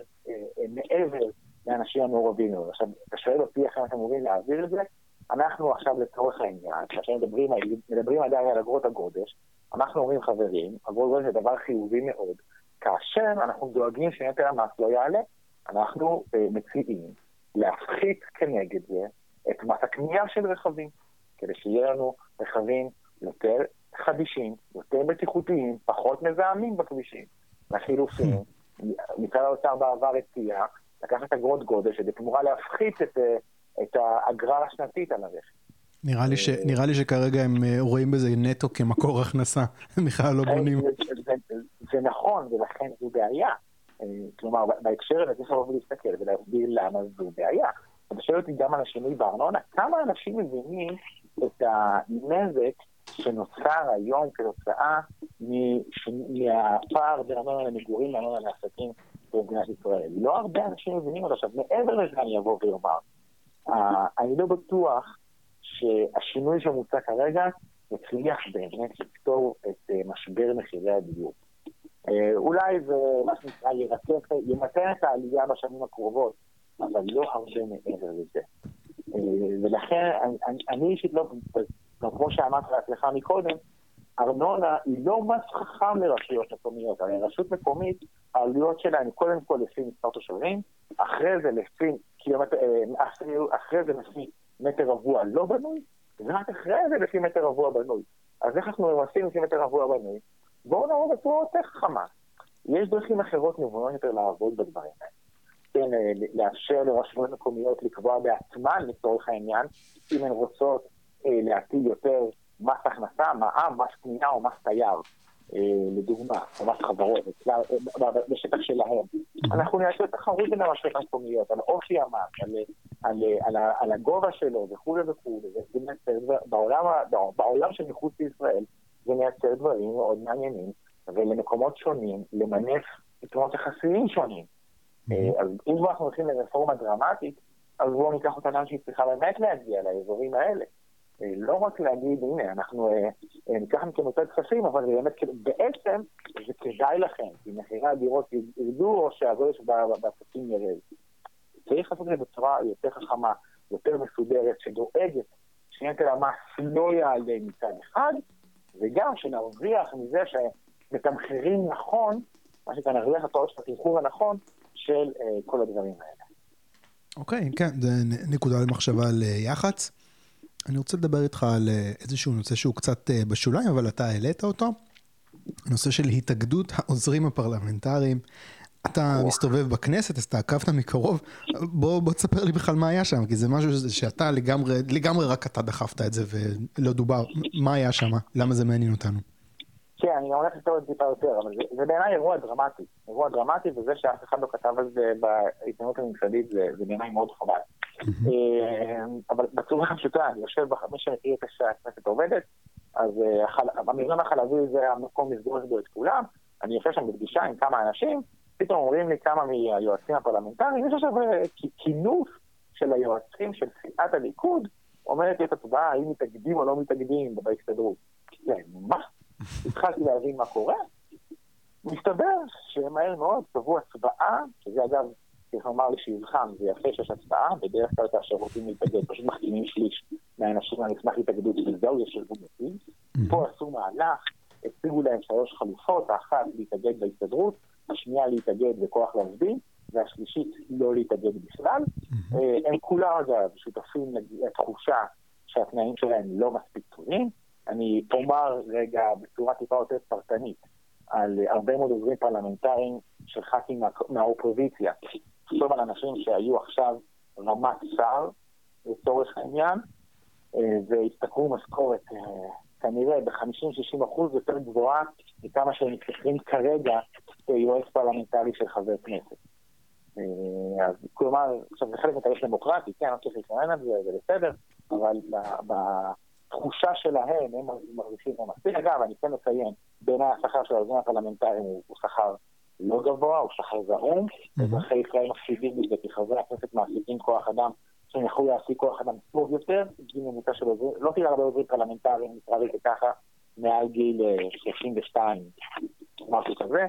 מעבר לאנשים המעורבים. עכשיו, אתה שואל אותי איך אתם אמורים להעביר את זה? אנחנו עכשיו לצורך העניין, כאשר מדברים, מדברים עדיין על אגרות הגודש, אנחנו אומרים חברים, אגרות גודש זה דבר חיובי מאוד. כאשר אנחנו דואגים שנטל המס לא יעלה, אנחנו uh, מציעים להפחית כנגד זה את מס הקנייה של רכבים, כדי שיהיה לנו רכבים יותר חדישים, יותר בטיחותיים, פחות מזהמים בכבישים. לחילופין, משרד האוצר בעבר הציע לקחת אגרות גודש ובתמורה להפחית את, אה, את האגרה השנתית על הרכב. נראה לי, ש, אה, נראה לי שכרגע הם אה, רואים בזה נטו כמקור הכנסה, הם בכלל לא בונים. זה, זה, זה, זה נכון, ולכן זו בעיה. כלומר, בהקשר הזה צריך לבוא ולהסתכל ולהסביר למה זו בעיה. אתה שואל אותי גם על השינוי בארנונה, כמה אנשים מבינים את הנזק שנוצר היום כתוצאה מהפער בין ארנונה למגורים לארנונה לעסקים במדינת ישראל. לא הרבה אנשים מבינים אותו. עכשיו, מעבר לזה אני אבוא ואומר, אני לא בטוח שהשינוי שמוצע כרגע יצליח באמת לפתור את אה, משבר מחירי הדיור. אה, אולי זה מה שנקרא ימתן את העלייה בשנים הקרובות, אבל לא הרבה מעבר לזה. אה, ולכן אני אישית לא, כמו שאמרת לעצמך מקודם, ארנונה היא לא מס חכם לרשויות מקומיות. הרי רשות מקומית, העלויות שלה הן קודם כל לפי מספר תושבים, אחרי זה לפי קילומטר, אה, אחרי זה לפי מטר רבוע לא בנוי, ורק אחרי זה לפי מטר רבוע בנוי. אז איך אנחנו ממסים לפי מטר רבוע בנוי? בואו נעבור בצורה יותר חכמה. יש דרכים אחרות נבונות יותר לעבוד בדברים האלה. כן, אה, לאפשר לרשויות מקומיות לקבוע בעצמן, לצורך העניין, אם הן רוצות להטיל יותר מס הכנסה, מע"מ, מס קנייה או מס תייר, אה, לדוגמה, או מס חברות, אה, בשטח שלהם. אנחנו נייצר תחרות בין הרשויות המקומיות, על אופי המס, על הגובה שלו וכולי וכולי, בעולם של מחוץ לישראל זה מייצר דברים מאוד מעניינים, ולמקומות שונים למנף יתרונות יחסיים שונים. אז אם אנחנו הולכים לרפורמה דרמטית, אז בואו ניקח אותה לאן שהיא צריכה באמת להגיע, לאזורים האלה. אה, לא רק להגיד, הנה, אנחנו אה, אה, ניקח מכם יותר כספים, אבל זה באמת, בעצם זה כדאי לכם, כי מחירי הדירות ירדו או שהגודש בעסקים ירד. צריך לעשות את זה בצורה יותר חכמה, יותר מסודרת, שדואגת שנטל המס לא יעלה מצד אחד, וגם שנרוויח מזה שמתמחרים נכון, מה שנקרא נרוויח את העושר התמחור הנכון של כל הדברים האלה. אוקיי, כן, זה נקודה למחשבה ליח"צ. אני רוצה לדבר איתך על אה, איזשהו נושא שהוא קצת אה, בשוליים, אבל אתה העלית אותו. נושא של התאגדות העוזרים הפרלמנטריים. אתה מסתובב בכנסת, אז אתה עקבת מקרוב, בוא, בוא תספר לי בכלל מה היה שם, כי זה משהו שאתה לגמרי, לגמרי רק אתה דחפת את זה ולא דובר, מה היה שם, למה זה מעניין אותנו. כן, אני הולך לכתוב את זה טיפה יותר, אבל זה, זה בעיניי אירוע דרמטי, אירוע דרמטי, וזה שאף אחד לא כתב על זה בעיתונות הממסדית, זה, זה בעיניי מאוד חבל. אה, אבל בצורה הפשוטה, אני יושב, מי שמכיר את הכנסת עובדת, אז אה, המזרון החלבי זה המקום לסגור בו את כולם, אני יושב שם בפגישה עם כמה אנשים, פתאום אומרים לי כמה מהיועצים הפרלמנטריים, יש עכשיו אה, כינוס של היועצים של סיעת הליכוד, אומרת לי את התודעה האם מתאגדים או לא מתאגדים בהסתדרות. מה? התחלתי להבין מה קורה. מסתבר שמהר מאוד קבעו הצבעה, שזה אגב צריך לומר לשבחם, זה יפה שיש הצבעה, בדרך כלל כאשר רוצים להתאגד, פשוט מחתימים שליש מהאנשים הנשמח להתאגדות, וזהו, יש ארגון יציב. פה עשו מהלך, הציגו להם שלוש חלופות, האחת להתאגד בהסתדרות, השנייה להתאגד בכוח לעובדים, והשלישית לא להתאגד בכלל. אה, הם כולם, אגב, שותפים לתחושה שהתנאים שלהם לא מספיק טובים. אני אומר רגע בצורה טיפה יותר פרטנית על הרבה מאוד עוזרים פרלמנטריים של ח"כים מהאופוזיציה, תחשוב על אנשים שהיו עכשיו רמת שר, לצורך העניין, והשתכרו משכורת כנראה ב-50-60 אחוז יותר גבוהה מכמה שהם משתכרים כרגע כיועץ פרלמנטרי של חבר כנסת. אז כלומר, עכשיו זה חלק מתהליך דמוקרטי, כן, אני לא צריך להתלונן על זה, זה בסדר, אבל בתחושה שלהם הם מרגישים כמו מספיק. אגב, אני כן אציין, בעיניי השכר של העוזרים הפרלמנטריים הוא שכר לא גבוה, הוא שכר זעום, אזרחי ישראל מפסידים מזה כי חברי הכנסת מעסיקים כוח אדם שהם יכולו להעסיק כוח אדם טוב יותר, גיל ממוצע של עוזרים, לא תראה הרבה עוזרים פרלמנטריים, נקרא לזה ככה, מעל גיל 32, אה, משהו כזה.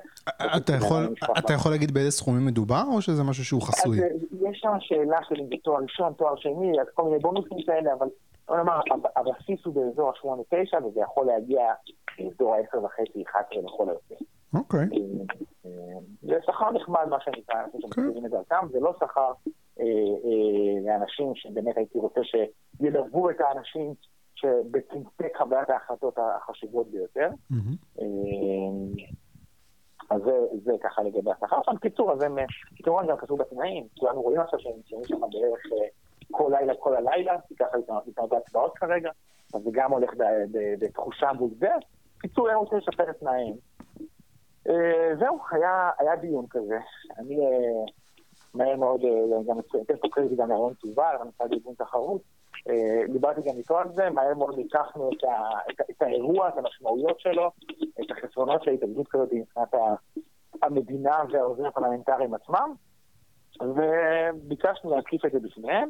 אתה יכול להגיד באיזה סכומים מדובר, או שזה משהו שהוא חסוי? אה, יש שם שאלה של אם זה תואר ראשון, תואר שני, אז כל מיני בונוסים כאלה, אבל בוא נאמר, הבסיס הוא באזור ה-8-9, וזה יכול להגיע לאזור ה-10.5-11 לכל היותר. אוקיי. אה, זה שכר נחמד, מה שנקרא, אנשים שמכירים את דרכם, זה לא שכר לאנשים שבאמת הייתי רוצה שילוו את האנשים שבצמתי קבלת ההחלטות החשובות ביותר. אז זה, זה ככה לגבי השכר. עכשיו, בקיצור, אז הם כמובן גם קשור בתנאים, כולנו רואים עכשיו שהם נמצאים שם בערך כל לילה, כל הלילה, כי ככה איתנו בהצבעות כרגע, אז זה גם הולך בתחושה מוגברת. בקיצור, הם רוצים לשפר את תנאים. זהו, היה, היה דיון כזה. אני מהר מאוד, גם אתן פה קרדיט גם לארון תובל, המשרד לארגון תחרות. דיברתי גם איתו על זה, מהר מאוד לקחנו את, ה, את, את האירוע, את המשמעויות שלו, את החסרונות של התאגדות כזאת מבחינת המדינה והעוזרים הפרלמנטריים עצמם, וביקשנו להקיף את זה בפניהם.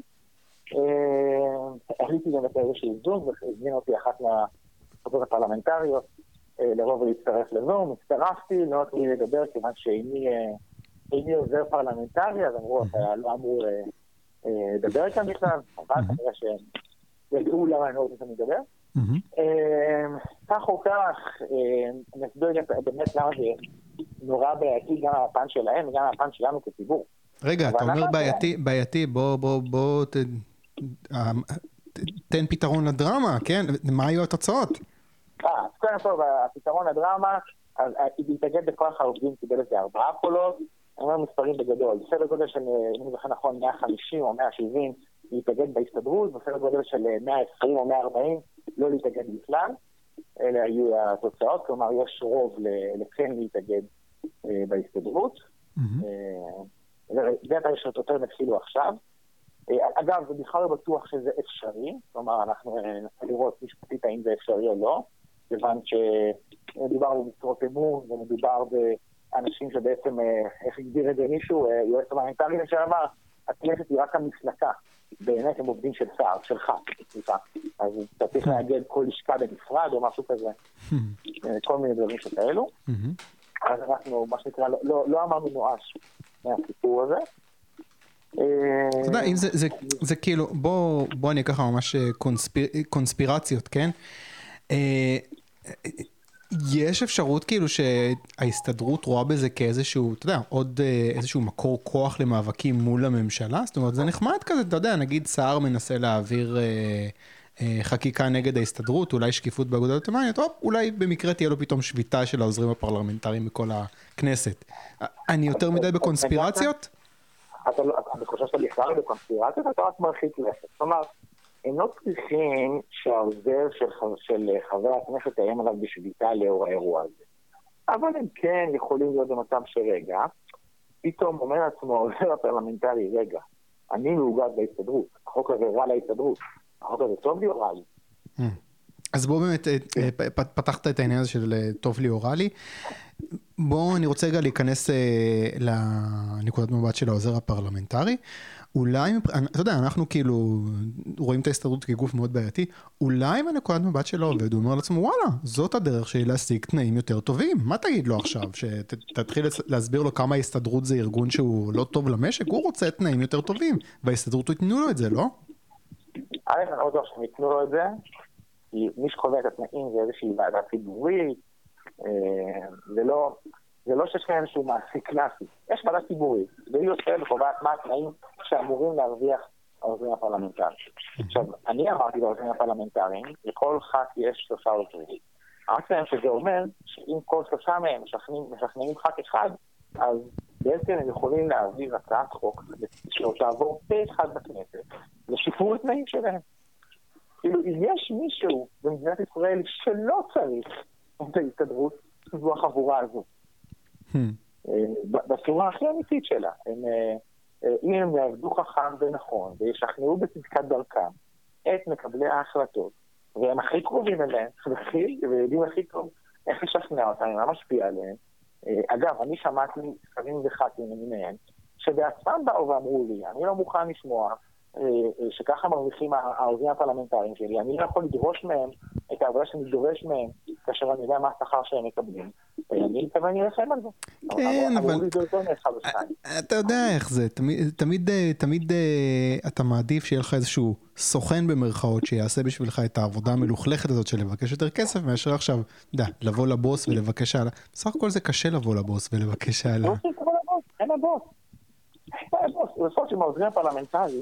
עליתי גם את איזשהו זום, והזמין אותי אחת מהחברות הפרלמנטריות לבוא ולהצטרף לזום, הצטרפתי, לא נתנו לי לדבר כיוון שאיני עוזר פרלמנטרי, אז אמרו, אתה לא אמור לדבר איתם בכלל, אבל כנראה שהם ידעו למה אני לא רוצה שאני אדבר. כך או כך, אני אסביר באמת למה זה נורא בעייתי גם מהפן שלהם וגם מהפן שלנו כציבור. רגע, אתה אומר בעייתי, בעייתי, בוא, בוא, בוא, תן פתרון לדרמה, כן? מה היו התוצאות? אה, אז קודם כל, הפתרון לדרמה, אז להתאגד בכוח העובדים קיבל איזה ארבעה קולות, אני אומר מספרים בגדול, בסדר גודל של, אם אני זוכר נכון, 150 או 170 להתאגד בהסתדרות, בסדר גודל של 120 או 140 לא להתאגד בכלל. אלה היו התוצאות, כלומר יש רוב לכן להתאגד בהסתדרות. זה הרשתות התחילו עכשיו. אגב, זה בכלל לא בטוח שזה אפשרי, כלומר אנחנו ננסה לראות משפטית האם זה אפשרי או לא, כיוון שמדובר במשרות אמון ומדובר באנשים שבעצם, איך הגדיר את זה מישהו, יועץ הומניטרי לשעבר, הכנסת היא רק המסלקה. באמת הם עובדים של שר, שלך, סליחה. אז אתה צריך לאגד כל לשכה בנפרד או משהו כזה, כל מיני דברים שכאלו. אז אנחנו, מה שנקרא, לא אמרנו נואש מהסיפור הזה. אתה יודע, אם זה כאילו, בוא אני אקח ממש קונספירציות, כן? יש אפשרות כאילו שההסתדרות רואה בזה כאיזשהו, אתה יודע, עוד איזשהו מקור כוח למאבקים מול הממשלה? זאת אומרת, זה נחמד כזה, אתה יודע, נגיד סער מנסה להעביר חקיקה נגד ההסתדרות, אולי שקיפות באגודות התימניות, או אולי במקרה תהיה לו פתאום שביתה של העוזרים הפרלמנטריים בכל הכנסת. אני יותר מדי בקונספירציות? אני חושב שאתה בכלל בקונספירציות, אתה רק מרחיק לכת. כלומר, הם לא צריכים שהעוזר של, של חבר הכנסת יאיים עליו בשביתה לאור האירוע הזה. אבל הם כן יכולים להיות במצב שרגע, פתאום אומר לעצמו העוזר הפרלמנטרי, רגע, אני מאוגד בהסתדרות, החוק הזה רע להסתדרות, החוק הזה טוב לי או רע לי? אז בוא באמת, פתחת את העניין הזה של טוב לי או רע לי. בוא, אני רוצה רגע להיכנס לנקודת מבט של העוזר הפרלמנטרי. אולי, אתה יודע, אנחנו כאילו רואים את ההסתדרות כגוף מאוד בעייתי, אולי מנקודת מבט של העובד, הוא אומר לעצמו, וואלה, זאת הדרך שלי להשיג תנאים יותר טובים. מה תגיד לו עכשיו? שתתחיל להסביר לו כמה ההסתדרות זה ארגון שהוא לא טוב למשק? הוא רוצה תנאים יותר טובים, וההסתדרות ייתנו לו את זה, לא? א', אני לא בטוח שהם ייתנו לו את זה, כי מי שקובע את התנאים זה איזושהי ועדה ציבורית, זה לא... זה לא שיש להם איזשהו מעסיק קלאסי, יש ועדה ציבורית, והיא יושבת וקובעת מה התנאים שאמורים להרוויח העוזרים הפרלמנטריים. עכשיו, אני אמרתי לעוזרים הפרלמנטריים, לכל ח"כ יש שלושה עוזרים. רק להם שזה אומר שאם כל שלושה מהם משכנעים ח"כ אחד, אז בעצם הם יכולים להעביר הצעת חוק שתעבור פה אחד בכנסת לשיפור התנאים שלהם. כאילו, אם יש מישהו במדינת ישראל שלא צריך את ההסתדרות, זו החבורה הזו. Hmm. בצורה הכי אמיתית שלה. הם, אם הם יעבדו חכם ונכון, וישכנעו בצדקת דרכם את מקבלי ההחלטות, והם הכי קרובים אליהם, ויודעים הכי טוב איך לשכנע אותם, מה משפיע עליהם. אגב, אני שמעתי שרים וח"כים למיניהם, שבעצמם באו ואמרו לי, אני לא מוכן לשמוע אה, אה, שככה מרוויחים העוזרים הפרלמנטריים שלי, אני לא יכול לדרוש מהם את העבודה שאני דורש מהם כאשר אני יודע מה השכר שהם מקבלים. אני מתכוון להילחם על זה. כן, אבל... אתה יודע איך זה, תמיד, תמיד אה, אתה מעדיף שיהיה לך איזשהו סוכן במרכאות שיעשה בשבילך את העבודה המלוכלכת הזאת של לבקש יותר כסף, מאשר עכשיו, אתה יודע, לבוא לבוס ולבקש העלה. בסך הכל זה קשה לבוא לבוס ולבקש העלה. לא אין הבוס. אין הבוס. בסוף עם העוזרים הפרלמנטריים,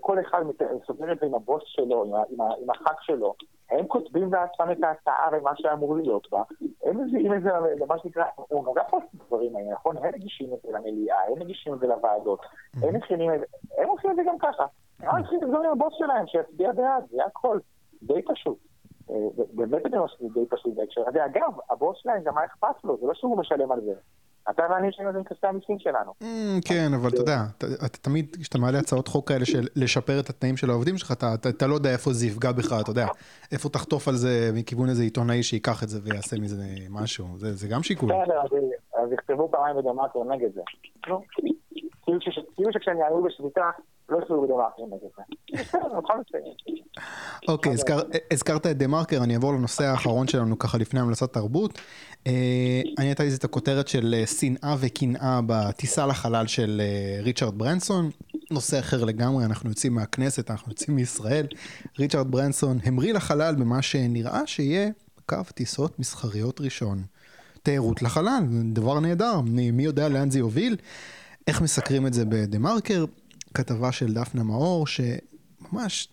כל אחד סוגר את זה עם הבוס שלו, עם, הח"כ שלו, הם כותבים לעצמם את ההצעה ומה שאמור להיות בה, הם מביאים את זה למה שנקרא, הוא נוגע פה בדברים האלה, נכון? הם מגישים את זה למליאה, הם מגישים את זה לוועדות, הם מכינים את זה, הם עושים את זה גם ככה. הם צריכים לדבר עם הבוס שלהם, שיצביע בעד, זה הכל. די פשוט. אה, באמת אני אומר שזה די פשוט בהקשר הזה. אגב, הבוס שלהם, גם מה אכפת לו? זה לא שהוא משלם על זה. אתה ואני יש לנו כספי המיסים שלנו. Mm, כן, אבל אתה יודע, אתה תמיד, כשאתה מעלה הצעות חוק כאלה של לשפר את התנאים של העובדים שלך, אתה לא יודע איפה זה יפגע בך, אתה יודע, איפה תחטוף על זה מכיוון איזה עיתונאי שייקח את זה ויעשה מזה משהו, זה גם שיקול. בסדר, אז יכתבו פעמיים בדמטו נגד זה. כאילו שכשאני אעלו בשביתה, לא נגד. אוקיי, הזכרת את דה-מרקר, אני אעבור לנושא האחרון שלנו ככה לפני המלצת תרבות. אה, אני נתתי את הכותרת של אה, שנאה וקנאה בטיסה לחלל של אה, ריצ'רד ברנסון. נושא אחר לגמרי, אנחנו יוצאים מהכנסת, אנחנו יוצאים מישראל. ריצ'רד ברנסון המריא לחלל במה שנראה שיהיה קו טיסות מסחריות ראשון. תיירות לחלל, דבר נהדר, מי יודע לאן זה יוביל. איך מסקרים את זה בדה מרקר? כתבה של דפנה מאור, שממש,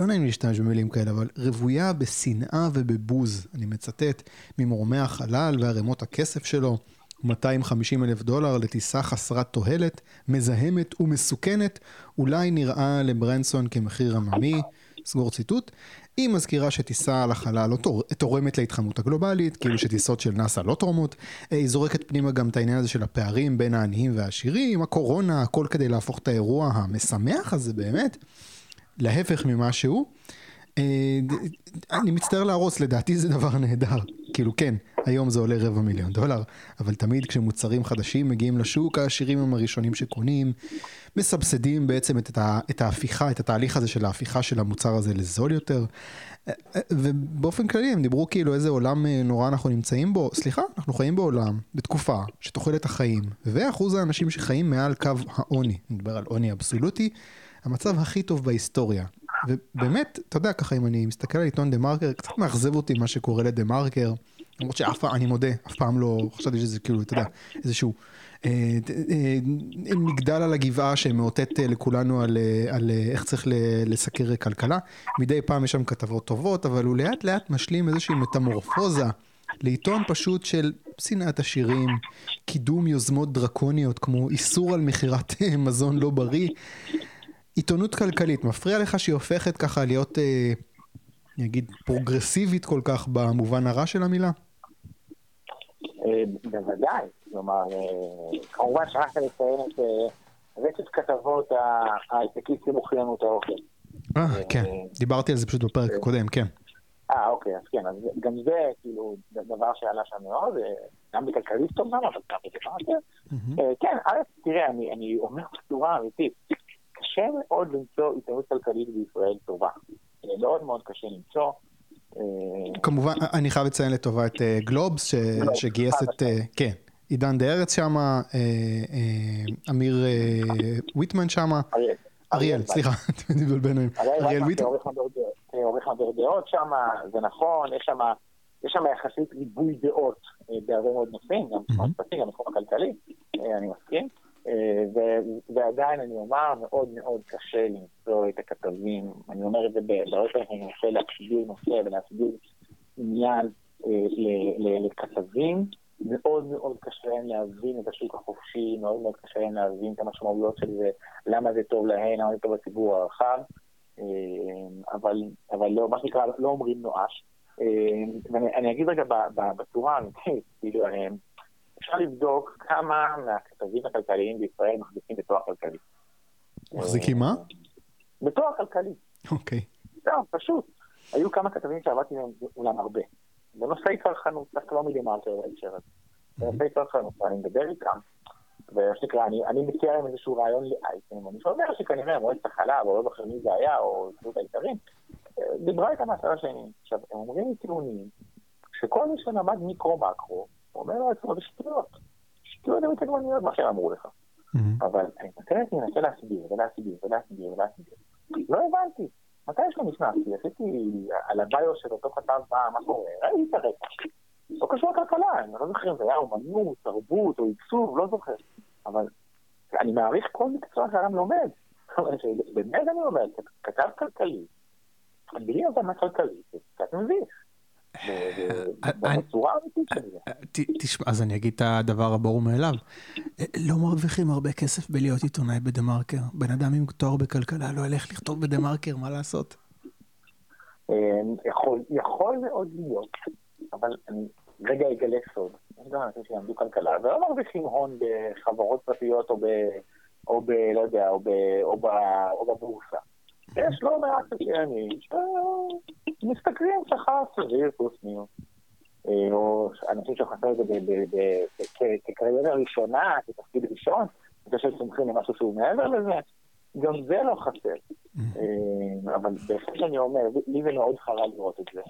לא נעים להשתמש במילים כאלה, אבל רוויה בשנאה ובבוז, אני מצטט, ממורמי החלל וערימות הכסף שלו, 250 אלף דולר לטיסה חסרת תועלת, מזהמת ומסוכנת, אולי נראה לברנסון כמחיר עממי, סגור ציטוט. היא מזכירה שטיסה לחלל לא תורמת להתחממות הגלובלית, כאילו שטיסות של נאס"א לא תורמות. אה, היא זורקת פנימה גם את העניין הזה של הפערים בין העניים והעשירים, הקורונה, הכל כדי להפוך את האירוע המשמח הזה באמת, להפך ממה שהוא. אה, אני מצטער להרוס, לדעתי זה דבר נהדר. כאילו כן, היום זה עולה רבע מיליון דולר, אבל תמיד כשמוצרים חדשים מגיעים לשוק, העשירים הם הראשונים שקונים, מסבסדים בעצם את, את ההפיכה, את התהליך הזה של ההפיכה של המוצר הזה לזול יותר. ובאופן כללי הם דיברו כאילו איזה עולם אה, נורא אנחנו נמצאים בו, סליחה, אנחנו חיים בעולם, בתקופה שתוחלת החיים, ואחוז האנשים שחיים מעל קו העוני, נדבר על עוני אבסולוטי, המצב הכי טוב בהיסטוריה. ובאמת, אתה יודע, ככה אם אני מסתכל על עיתון דה מרקר, קצת מאכזב אותי מה שקורה לדה מרקר, למרות שאף פעם, אני מודה, אף פעם לא חשבתי שזה כאילו, אתה יודע, איזשהו אה, אה, מגדל על הגבעה שמאותת אה, לכולנו על איך צריך לסקר כלכלה. מדי פעם יש שם כתבות טובות, אבל הוא לאט לאט משלים איזושהי מטמורפוזה לעיתון פשוט של שנאת עשירים, קידום יוזמות דרקוניות כמו איסור על מכירת מזון לא בריא. עיתונות כלכלית, מפריע לך שהיא הופכת ככה להיות, אה, אני אגיד, פרוגרסיבית כל כך במובן הרע של המילה? אה, בוודאי, כלומר, אה, כמובן שכחת לציין את רצף כתבות ההייטקיסטים אוכלים לנו את האוכל. אה, כן, דיברתי על זה פשוט בפרק הקודם, כן. אה, אוקיי, אז כן, אז גם זה כאילו דבר שעלה שם מאוד, גם בכלכליסט אומנם, אבל גם בדמרקר. כן, א', תראה, אני אומר בצורה אמיתית, קשה מאוד למצוא עיתונות כלכלית בישראל טובה. מאוד מאוד קשה למצוא. אה, כמובן, אני חייב לציין לטובה את אה, גלובס, שגייס את, אה, כן, עידן דה ארץ שם, אמיר ויטמן שם, אריאל, סליחה, אתם מתבלבלים עם אריאל ויטמן. עורך מדור דעות שם, זה נכון, יש שם יש שם יחסית ריבוי דעות בהרבה מאוד נושאים, גם בתחום המשפטי, גם בתחום הכלכלי, אני מסכים. אה, ועדיין אני אומר, מאוד מאוד קשה למצוא את הכתבים, אני אומר את זה בראש אני מנסה להסביר נושא ולהסביר עניין אה, לכתבים, מאוד מאוד קשה להם להבין את השוק החופשי, מאוד מאוד קשה להם להבין את המשמעויות של זה, למה זה טוב להם, למה זה טוב לציבור הרחב. אבל, אבל לא, מה שנקרא, לא אומרים נואש. ואני אגיד רגע בצורה האמיתית, כאילו, אפשר לבדוק כמה מהכתבים הכלכליים בישראל מחזיקים בתואר כלכלי. מחזיקים מה? בתואר כלכלי. אוקיי. זהו, פשוט. היו כמה כתבים שעבדתי אולם הרבה. בנושאי צרכנות, דווקא לא מלמטה בהקשר הזה. בנושאי צרכנות, ואני מדבר איתם, ומה שנקרא, אני, אני מציע להם איזשהו רעיון לאייטם, אני שומע שכנראה מועצת החלב, או לא זוכר מי זה היה, או זכות העיקרים, דיברה איתם מהצד השני. עכשיו, הם אומרים לי טיעונים, שכל מי שלמד מיקרו-מקרו, אומר לעצמו, זה שטויות. שטויות ומתגמניות מה שהם אמרו לך. אבל אני מנסה להסביר ולהסביר ולהסביר ולהסביר. לא הבנתי. מתי שלא נכנסתי? עשיתי על הביו של אותו כתב פעם, מה קורה? ראיתי את הרקע. לא קשור לכלכלה, אני לא זוכר אם זה היה אומנות, תרבות או עיצוב, לא זוכר. אבל אני מעריך כל מקצוע שאדם לומד. באמת אני אומר, כתב כלכלי, בלי הבנה כלכלית, זה קצת מביך. בצורה האמיתית של זה. תשמע, אז אני אגיד את הדבר הברור מאליו. לא מרוויחים הרבה כסף בלהיות עיתונאי בדה מרקר. בן אדם עם תואר בכלכלה לא ילך לכתוב בדה מרקר, מה לעשות? יכול מאוד להיות, אבל אני רגע אגלה סוד. יש גם אנשים שלמדו כלכלה, ולא מרוויחים הון בחברות פרטיות או ב... לא יודע, או בבורסה. יש לא מעט סטיינים שמשתכרים שכר סביר פלוס מינוס. אה, או אנשים שחסר את זה כקריירה ראשונה, כתפקיד ראשון, אני חושב שצומחים למשהו שהוא מעבר לזה, גם זה לא חסר. אה, אבל בהחלט אני אומר, לי זה מאוד חרה לראות את זה.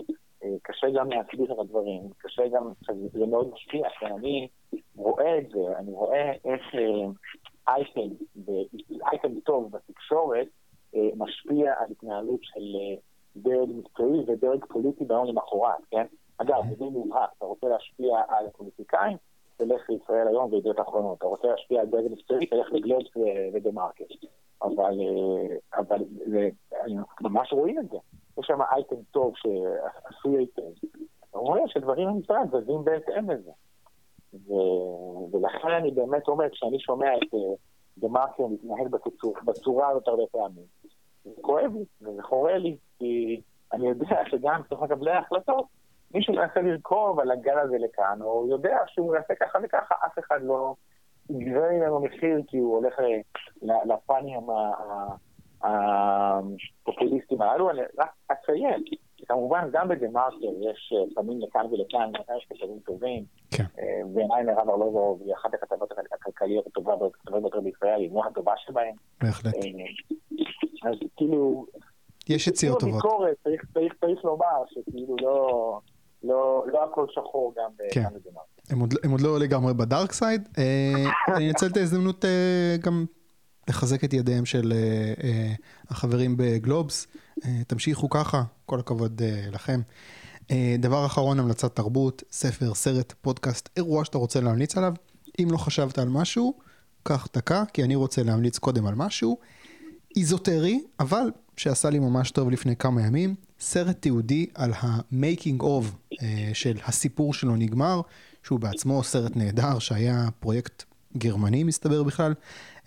אה, קשה גם להסביר את הדברים, קשה גם, זה מאוד משפיע, אני רואה את זה, אני רואה איך אייטם, אייטם טוב בתקשורת, משפיע על התנהלות של אה, דרג מקצועי ודרג פוליטי ביום למחרת, כן? אגב, זה די מובהק, אתה רוצה להשפיע על הפוליטיקאים, תלך לישראל היום וידיעות אחרונות. אתה רוצה להשפיע על דרג מקצועי, תלך לגלובס ו TheMarker. אבל, אה, אבל זה, ממש רואים את זה. יש שם אייטם טוב שעשוי היטב. אתה רואה שדברים במשרד זזים בהתאם לזה. ולכן אני באמת אומר, כשאני שומע את דה מרקר מתנהל בצורה הזאת הרבה פעמים, כואב לי, וזה חורה לי, כי אני יודע שגם בתוך מקבלי ההחלטות, מישהו מנסה לרכוב על הגל הזה לכאן, או יודע שהוא יעשה ככה וככה, אף אחד לא יגבה ממנו מחיר כי הוא הולך לפאנים הפופוליסטיים הללו. אני רק אציין, כמובן גם בדה מרקר יש פעמים לכאן ולכאן, יש כתבים טובים, כן. ועיניי מירב ארלוזוב היא אחת הכתבות הכלכליות הטובות ביותר בישראל, היא לא הטובה שבהן. בהחלט. אז כאילו... יש יציאות טובות. ביקורת, צריך, צריך, צריך לומר שכאילו לא, לא, לא הכל שחור גם כן. במדינה. הם עוד, הם עוד לא לגמרי בדארק סייד. אה, אני אנצל את ההזדמנות אה, גם לחזק את ידיהם של אה, החברים בגלובס. תמשיכו ככה, כל הכבוד לכם. דבר אחרון, המלצת תרבות, ספר, סרט, פודקאסט, אירוע שאתה רוצה להמליץ עליו. אם לא חשבת על משהו, קח דקה, כי אני רוצה להמליץ קודם על משהו. איזוטרי, אבל שעשה לי ממש טוב לפני כמה ימים, סרט תיעודי על ה-making of אה, של הסיפור שלו נגמר, שהוא בעצמו סרט נהדר שהיה פרויקט גרמני מסתבר בכלל.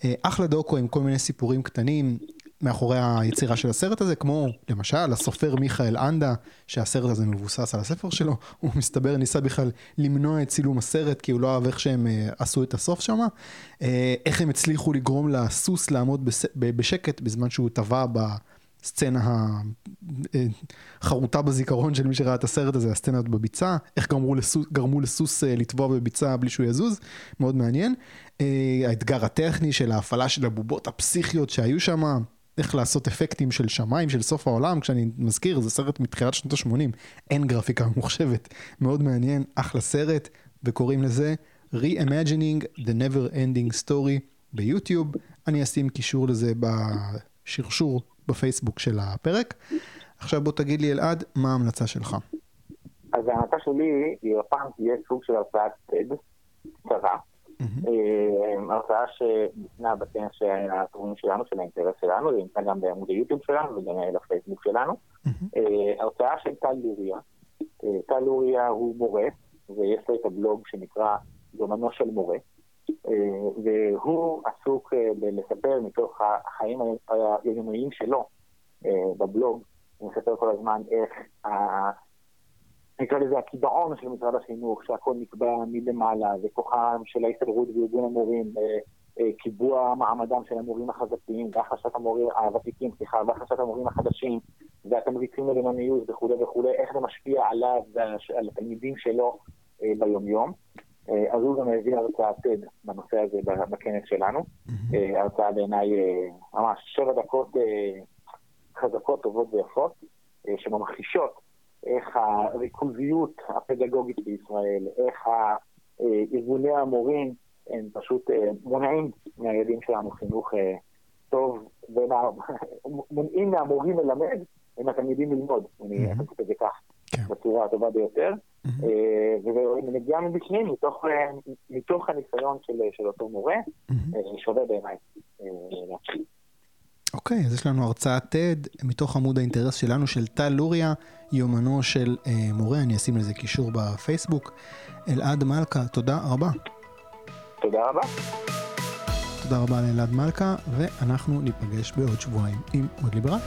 אה, אחלה דוקו עם כל מיני סיפורים קטנים, מאחורי היצירה של הסרט הזה, כמו למשל הסופר מיכאל אנדה, שהסרט הזה מבוסס על הספר שלו, הוא מסתבר ניסה בכלל למנוע את צילום הסרט, כי הוא לא אהב איך שהם uh, עשו את הסוף שם, uh, איך הם הצליחו לגרום לסוס לעמוד בס... בשקט בזמן שהוא טבע בסצנה החרוטה בזיכרון של מי שראה את הסרט הזה, הסצנה בביצה, איך גרמו לסוס, גרמו לסוס uh, לטבוע בביצה בלי שהוא יזוז, מאוד מעניין. Uh, האתגר הטכני של ההפעלה של הבובות הפסיכיות שהיו שם, איך לעשות אפקטים של שמיים של סוף העולם, כשאני מזכיר, זה סרט מתחילת שנות ה-80, אין גרפיקה ממוחשבת, מאוד מעניין, אחלה סרט, וקוראים לזה Reimagining the Never Ending Story ביוטיוב, אני אשים קישור לזה בשרשור בפייסבוק של הפרק. עכשיו בוא תגיד לי אלעד, מה ההמלצה שלך? אז ההמלצה שלי היא הפעם תהיה סוג של הרצאת TED קצרה. אה, הרצאה שניתנה בכנס של התחומים שלנו, של האינטרס שלנו, זה נמצא גם בעמוד היוטיוב שלנו וגם בפייסבוק שלנו. אה, הרצאה של טל לוריה. אה, טל לוריה הוא מורה, ויש לו את הבלוג שנקרא יומנו של מורה. והוא עסוק בלספר מתוך החיים היומיומיים שלו בבלוג, אני מספר כל הזמן איך נקרא לזה הקיבעון של משרד החינוך, שהכל נקבע מלמעלה, וכוחם של ההסתדרות וארגון המורים, קיבוע מעמדם של המורים החזקים, והחשת המורים הוותיקים, סליחה, והחשת המורים החדשים, והתמריצים לבינוניות וכולי וכולי, איך זה משפיע עליו ועל התלמידים שלו ביומיום. אז הוא גם הביא הרצאה TED בנושא הזה בכנס שלנו. הרצאה בעיניי ממש שבע דקות חזקות, טובות ויפות, שממחישות איך הריכוזיות הפדגוגית בישראל, איך ארגוני המורים הם פשוט מונעים מהילדים שלנו חינוך טוב, ומונעים מהמורים ללמד, ומהתלמידים ללמוד, אני אעשה את זה כך, בצורה הטובה ביותר. וזה מגיע מבפנים, מתוך הניסיון של אותו מורה, שווה בעיניי להתחיל. אוקיי, אז יש לנו הרצאת TED מתוך עמוד האינטרס שלנו, של טל לוריה, יומנו של אה, מורה, אני אשים לזה קישור בפייסבוק. אלעד מלכה, תודה רבה. תודה רבה. תודה רבה לאלעד מלכה, ואנחנו ניפגש בעוד שבועיים עם עוד ליברל.